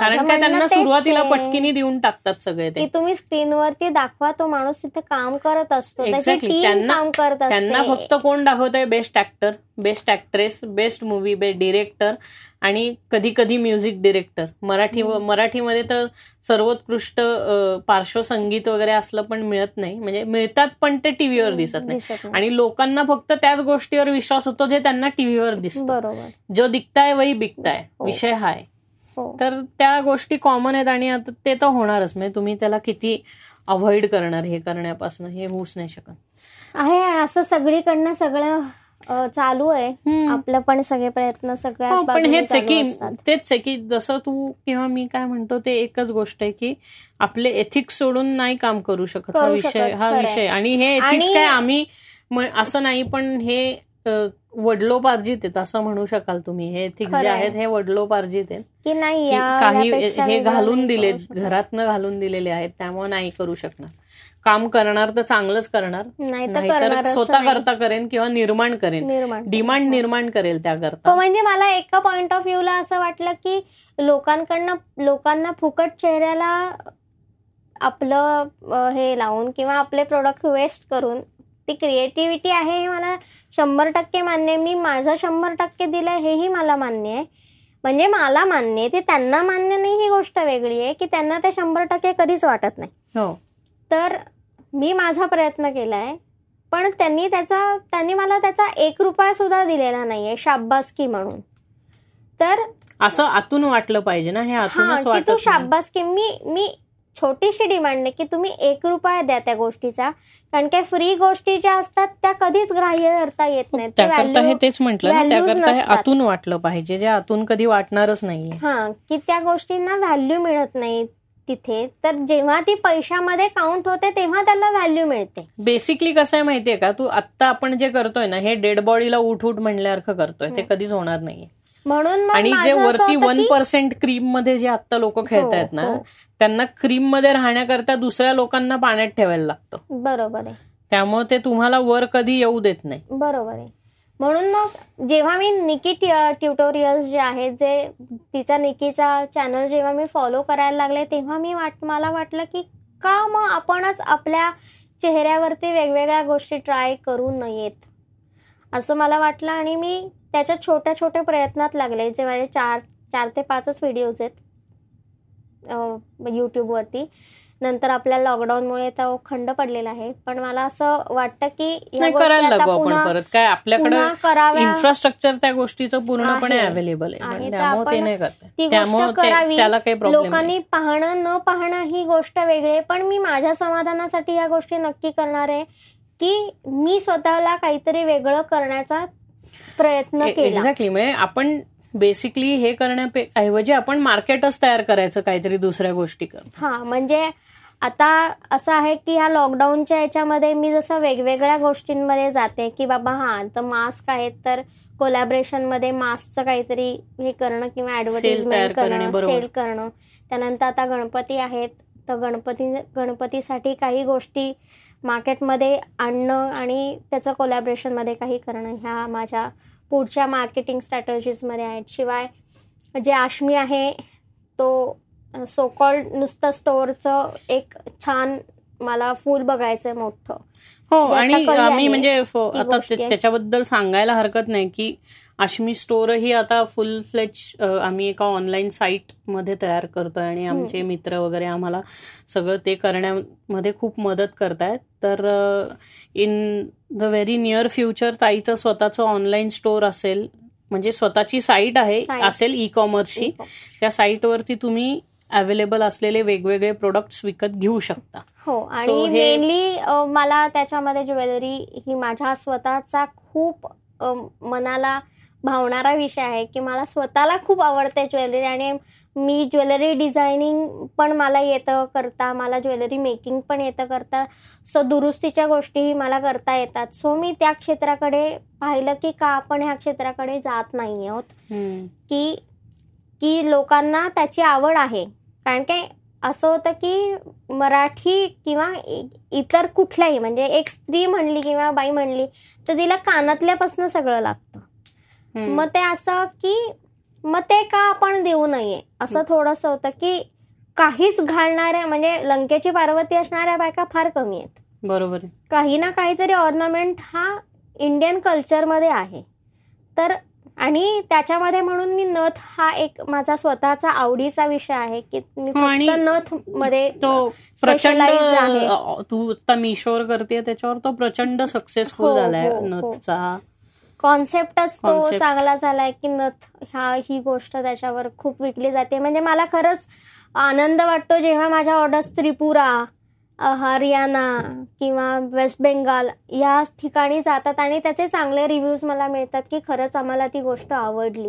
कारण का त्यांना सुरुवातीला पटकिनी देऊन टाकतात सगळे ते. की तुम्ही स्क्रीनवरती दाखवा तो माणूस तिथे काम करत असतो. त्यांना- काम करत असते. त्यांना फक्त कोण दाखवतंय? Best actor best actress best movie best director आणि कधी कधी म्युझिक डिरेक्टर. मराठी मराठीमध्ये तर सर्वोत्कृष्ट पार्श्वसंगीत वगैरे असलं पण मिळत नाही. म्हणजे मिळतात पण ते टीव्हीवर दिसत नाही. दिसत नाही. आणि लोकांना फक्त त्याच गोष्टीवर विश्वास होतो जे त्यांना टीव्हीवर दिसतो. बरोबर. जो दिखताय वही बिकताय. हो. विषय हाय. हो. तर त्या गोष्टी कॉमन आहेत आणि आता ते तर होणारच. म्हणजे तुम्ही त्याला किती अवॉइड करणार हे करण्यापासून हे होऊच नाही शकत. आहे. असं सगळीकडनं सगळं चालू आहे. आपलं पण सगळे प्रयत्न सगळ्या हो पण हेच आहे की. तेच आहे की जसं तू किंवा मी काय म्हणतो ते एकच गोष्ट आहे की आपले एथिक्स सोडून नाही काम करू शकत हा विषय हा. विषय आणि हे एथिक्स काय आम्ही म- असं नाही पण हे वडलोपार्जित आहेत असं म्हणू शकाल तुम्ही हे एथिक्स जे. आहेत हे वडलोपार्जित आहेत की नाही काही हे घालून दिले. घरातनं घालून दिलेले आहेत त्यामुळे नाही करू शकणार काम करणार तर चांगलंच करणार. नाही तर नाहीतर स्वतः. करता करेन किंवा निर्माण करेन. डिमांड निर्माण करेल हो त्याकरता म्हणजे मला एका पॉइंट ऑफ व्ह्यूला असं वाटलं की लोकांकडनं लोकांना फुकट चेहऱ्याला आपलं हे लावून किंवा आपले प्रोडक्ट वेस्ट करून ती क्रिएटिव्हिटी आहे हे मला शंभर टक्के मान्य आहे. मी माझं शंभर टक्के दिलं हेही मला मान्य आहे. म्हणजे मला मान्य आहे ते त्यांना मान्य नाही ही गोष्ट वेगळी आहे की त्यांना ते शंभर टक्के कधीच वाटत नाही. हो. तर मी माझा प्रयत्न केला आहे पण त्यांनी त्याचा त्यांनी मला त्याचा एक रुपया सुद्धा दिलेला नाहीये शाब्बासकी म्हणून तर असं आतून वाटलं पाहिजे ना हे की तू नाही. शाब्बासकी मी मी छोटीशी डिमांड आहे की तुम्ही एक रुपया द्या त्या गोष्टीचा कारण काय फ्री गोष्टी ज्या असतात त्या कधीच ग्राह्य धरता येत नाहीत ते त्याकरता हे value- तेच म्हटलं ना त्याकरता हे. आतून वाटलं पाहिजे जे आतून कधी वाटणारच नाहीये हा की त्या गोष्टींना व्हॅल्यू मिळत नाही तिथे तर जेव्हा ती पैशामध्ये काउंट होते तेव्हा त्याला व्हॅल्यू मिळते. बेसिकली कसं आहे माहितीये का? तू आत्ता आपण जे करतोय ना हे डेड बॉडीला उठ उठ म्हणल्यासारखं करतोय. ते कधीच होणार नाहीये. म्हणून आणि जे वरती वन पर्सेंट क्रीममध्ये जे आता लोक खेळतायत ना हो. त्यांना क्रीममध्ये राहण्याकरता दुसऱ्या लोकांना पाण्यात ठेवायला लागतं. बरोबर आहे. त्यामुळे ते तुम्हाला वर कधी येऊ देत नाही. बरोबर आहे. म्हणून मग जेव्हा मी निकी ट्युटोरियल्स जे आहेत जे तिचा निकीचा चॅनल जेव्हा मी फॉलो करायला लागले तेव्हा मी वाट मला वाटलं की का मग आपणच आपल्या चेहऱ्यावरती वेगवेगळ्या गोष्टी ट्राय करू नयेत. असं मला वाटलं आणि मी त्याच्या छोट्या छोट्या प्रयत्नात लागले जे माझे चार चार ते पाचच व्हिडिओज आहेत यूट्यूबवरती नंतर आपल्या लॉकडाऊनमुळे तो खंड पडलेला आहे. पण मला असं वाटतं की करायला लागू आपण परत. काय आपल्याकडे इन्फ्रास्ट्रक्चर त्या गोष्टीचं पूर्णपणे. अवेलेबल आहे, त्यामुळे लोकांनी पाहणं न पाहणं ही गोष्ट वेगळी आहे. पण मी माझ्या समाधानासाठी या गोष्टी नक्की करणार आहे की मी स्वतःला काहीतरी वेगळं करण्याचा प्रयत्न केला. एक्झॅक्टली म्हणजे आपण बेसिकली हे करण्याऐवजी आपण मार्केटच तयार करायचं काहीतरी दुसऱ्या गोष्टी कर हा म्हणजे आता असं आहे की ह्या लॉकडाऊनच्या याच्यामध्ये मी जसं वेगवेगळ्या गोष्टींमध्ये जाते की बाबा हा तर मास्क आहेत तर कोलॅबरेशनमध्ये मास्कचं काहीतरी हे करणं किंवा तयार ऍडव्हर्टिजमेंट करणे. सेल करणं त्यानंतर आता गणपती आहेत तर गणपती गणपतीसाठी काही गोष्टी मार्केटमध्ये आणणं आणि त्याचं कोलॅबरेशनमध्ये काही करणं ह्या माझ्या पुढच्या मार्केटिंग स्ट्रॅटर्जीजमध्ये आहेत शिवाय जे आश्मी आहे तो सो कॉल्ड नुसतं स्टोअरचं एक छान मला फुल बघायचंय मोठं हो आणि आहे, म्हणजे आता आहे. त्याच्याबद्दल सांगायला हरकत नाही की आश्मी स्टोर ही आता फुल फ्लेच आम्ही एका ऑनलाईन साईटमध्ये तयार करतोय आणि आमचे मित्र वगैरे आम्हाला सगळं ते करण्यामध्ये खूप मदत करतायत. तर in the very near future ताईचं स्वतःचं ऑनलाईन स्टोर असेल म्हणजे स्वतःची साईट आहे. असेल ई कॉमर्सची त्या साईटवरती तुम्ही अवेलेबल असलेले वेगवेगळे प्रोडक्ट्स विकत घेऊ शकता. हो आणि मेनली मला त्याच्यामध्ये ज्वेलरी ही माझ्या स्वतःचा खूप मनाला भावणारा विषय आहे की मला स्वतःला खूप आवडते ज्वेलरी आणि मी ज्वेलरी डिझायनिंग पण मला येतं करता मला ज्वेलरी मेकिंग पण येतं करता. सो दुरुस्तीच्या गोष्टीही मला करता येतात. सो मी त्या क्षेत्राकडे पाहिलं की का आपण ह्या क्षेत्राकडे जात नाही आहोत की की लोकांना त्याची आवड आहे. कारण काय असं होतं की मराठी किंवा इतर कुठल्याही म्हणजे एक स्त्री म्हणली किंवा बाई म्हणली तर तिला कानातल्यापासून सगळं लागतं. मग ते असं की मग ते का आपण देऊ नये असं थोडंसं होतं की काहीच घालणाऱ्या म्हणजे लंकेची पार्वती असणाऱ्या बायका फार कमी आहेत. बरोबर काही ना काहीतरी ऑर्नामेंट हा इंडियन कल्चरमध्ये आहे. तर आणि त्याच्यामध्ये म्हणून मी नथ हा एक माझा स्वतःचा आवडीचा विषय आहे की मी हो, नथमध्ये तो प्रचंड तू आता मिशोवर करते त्याच्यावर तो प्रचंड सक्सेसफुल हो, झालाय हो. नथचा. कॉन्सेप्टच तो. चांगला झालाय की नथ ह्या ही गोष्ट त्याच्यावर खूप विकली जाते म्हणजे मला खरंच आनंद वाटतो जेव्हा माझ्या ऑर्डर्स त्रिपुरा हरियाणा किंवा वेस्ट बेंगाल या ठिकाणी जातात आणि त्याचे चांगले रिव्ह्यूज मला मिळतात की खरंच आम्हाला ती गोष्ट आवडली.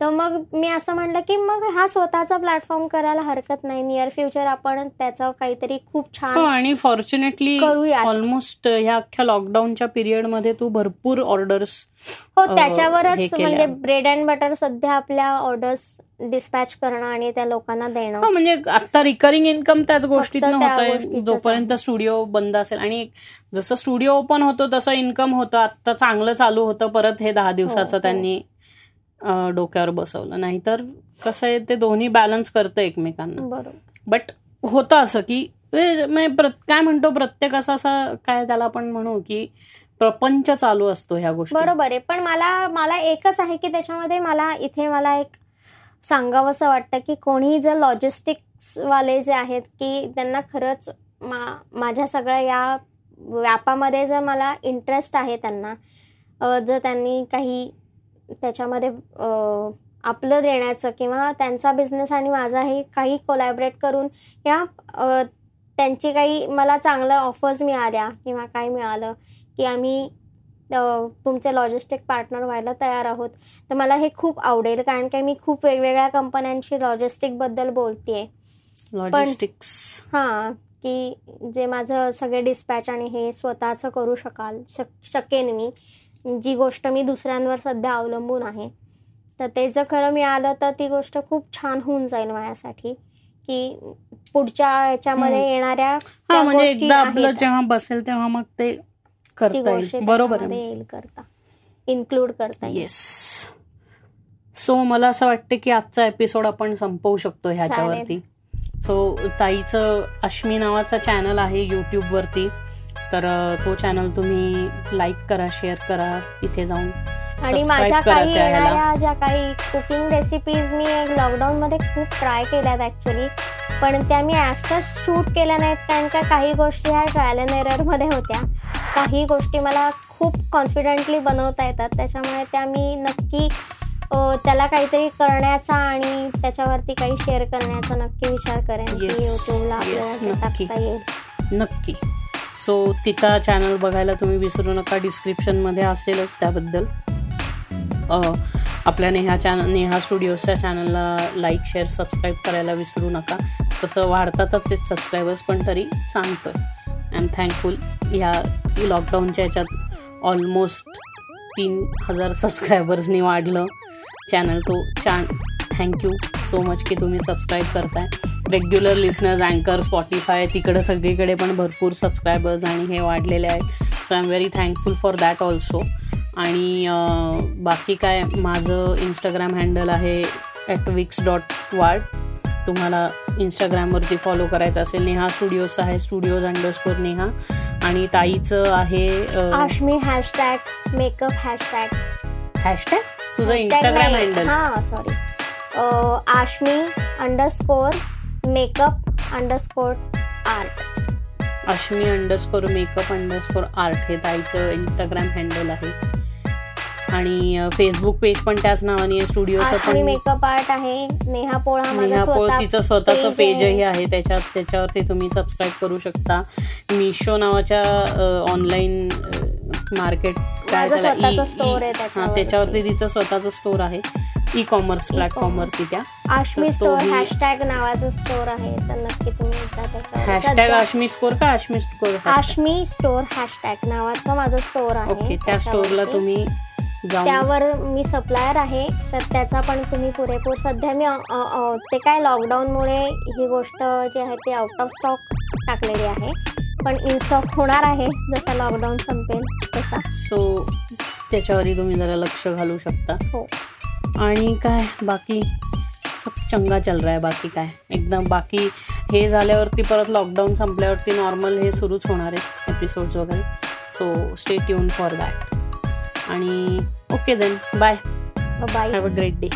तर मग मी असं म्हटलं की मग हा स्वतःचा प्लॅटफॉर्म करायला हरकत नाही नियर फ्युचर आपण त्याचं काहीतरी खूप हो छान आणि फॉर्च्युनेटली करूयात. ऑलमोस्ट ह्या अख्ख्या लॉकडाऊनच्या पिरियडमध्ये तू भरपूर ऑर्डर्स हो हे त्याच्यावरच. म्हणजे ब्रेड अँड बटर सध्या आपल्या ऑर्डर्स डिस्पॅच करणं आणि त्या लोकांना देणं हो म्हणजे आता रिकरिंग इन्कम त्याच गोष्टीत होत जोपर्यंत स्टुडिओ बंद असेल आणि जसं स्टुडिओ ओपन होतो तसं इन्कम होतं आता चांगलं चालू होतं परत हे दहा दिवसाचं हो. त्यांनी अ, डोक्यावर बसवलं. नाहीतर कसं आहे ते दोन्ही बॅलन्स करतं एकमेकांना. बरोबर. बट होतं असं की काय म्हणतो प्रत्येक असं असं काय त्याला आपण म्हणू की प्रपंच चालू असतो ह्या गोष्टी. बरोबर आहे. पण मला मला एकच आहे की त्याच्यामध्ये मला इथे मला एक सांगावंसं वाटतं की कोणी जर लॉजिस्टिक्स वाले जे आहेत की त्यांना खरंच मा माझ्या सगळ्या या व्यापामध्ये जर मला इंटरेस्ट आहे त्यांना जर त्यांनी काही त्याच्यामध्ये आपलं देण्याचं किंवा त्यांचा बिझनेस आणि माझाही काही कोलॅबरेट करून या त्यांची काही मला चांगलं ऑफर्स मिळाल्या किंवा काय मिळालं की आम्ही तुमचे लॉजिस्टिक पार्टनर व्हायला तयार आहोत. तर मला हे खूप आवडेल कारण की मी खूप वेगवेगळ्या कंपन्यांशी लॉजिस्टिकबद्दल बोलतेय. लॉजिस्टिक्स हां की जे माझं सगळे डिस्पॅच आणि हे स्वतःचं करू शकाल शक शकेन मी. जी गोष्ट मी दुसऱ्यांवर सध्या अवलंबून आहे. तर ते जर खरं मिळालं तर ती गोष्ट खूप छान होऊन जाईल माझ्यासाठी. की पुढच्या ह्याच्यामध्ये हम्म. येणाऱ्या म्हणजे एकदा आपलं. जेव्हा बसेल तेव्हा मग ते करता येईल. बरोबर येईल करता. इन्क्लूड करता येईल. येस सो मला असं वाटतं की आजचा एपिसोड आपण संपवू शकतो ह्याच्यावरती. सो ताईचं अश्मी नावाचा चॅनल आहे यूट्यूबवरती तर तो चॅनल तुम्ही लाईक करा शेअर करा तिथे जाऊन आणि माझ्या काही येणाऱ्या ज्या काही कुकिंग रेसिपीज मी लॉकडाऊन मध्ये खूप ट्राय केल्यात ऍक्च्युली पण त्या मी असंच शूट केल्या नाहीत कारण का काही गोष्टी ह्या ट्रायल अँड एररमध्ये होत्या. काही गोष्टी मला खूप कॉन्फिडेंटली बनवता येतात. त्याच्यामुळे त्या मी नक्की त्याला काहीतरी करण्याचा आणि त्याच्यावरती काही शेअर करण्याचा नक्की विचार करेन की युट्यूबला आपल्याला. टाकता येईल. नक्की. सो तिचा चॅनल बघायला तुम्ही विसरू नका डिस्क्रिप्शनमध्ये असेलच त्याबद्दल. आपल्या नेहा चॅनल नेहा स्टुडिओच्या चॅनलला लाईक शेअर सबस्क्राईब करायला विसरू नका. तसं वाढतातच आहेत सबस्क्रायबर्स पण तरी सांगतो आहे अँड थँकफुल ह्या लॉकडाऊनच्या ह्याच्यात ऑलमोस्ट तीन हजार सबस्क्रायबर्सनी वाढलं. चॅनल तो चॅन थँक्यू सो मच की तुम्ही सबस्क्राईब करताय. रेग्युलर लिसनर्स अँकर स्पॉटीफाय तिकडं सगळीकडे पण भरपूर सबस्क्रायबर्स आणि हे वाढलेले आहेत. So I am very thankful for that also आणि बाकी काय माझं इंस्टाग्राम हँडल आहे ॲट विक्स डॉट वार्ड तुम्हाला इंस्टाग्रामवरती फॉलो करायचं असेल. नेहा स्टुडिओज आहे स्टुडिओज अंडरस्कोर नेहा. आणि ताईचं आहे Ashmi hashtag makeup hashtag hashtag तुझं इंस्टाग्राम हँडल हा sorry Ashmi underscore makeup underscore art Ashmi underscore makeup underscore art हे ताईचं इंस्टाग्राम हँडल आहे. आणि फेसबुक पेज पण त्याच नावाने स्टुडिओचं पण. मेकअप आर्ट आहे. नेहा पोळ नेहा पोळ तिचं स्वतःचं पेजही आहे. त्याच्यात त्याच्यावरती तुम्ही सबस्क्राईब करू शकता. मिशो नावाच्या ऑनलाईन मार्केट काय त्याला हा, त्याच्यावरती. त्याच्यावरती तिचं स्वतःचं स्टोर आहे. ई कॉमर्स प्लॅटफॉर्मवरती त्या आश्मी ही- हॅशटॅग नावाचं स्टोर आहे तर नक्की तुम्ही एकदा हॅशटॅग आश्मी स्कोर का? Ashmi score Ashmi store hashtag नावाचं माझं स्टोर आहे. ओके त्या स्टोरला त्याच्यावरती. तुम्ही त्यावर मी सप्लायर आहे तर त्याचा पण तुम्ही पुरेपूर सध्या मी ते काय लॉकडाऊनमुळे ही गोष्ट जी आहे ती आउट ऑफ स्टॉक टाकलेली आहे. पण इन स्टॉक होणार आहे जसा लॉकडाऊन संपेल तसा. सो त्याच्यावरही तुम्ही जरा लक्ष घालू शकता. हो. आणि काय बाकी सब चंगा चल रहा है बाकी काय? एकदम बाकी हे झाल्यावरती परत लॉकडाऊन संपल्यावरती नॉर्मल हे सुरूच होणार आहे एपिसोड्स वगैरे. So stay tune for that आणि okay then bye bye have a great day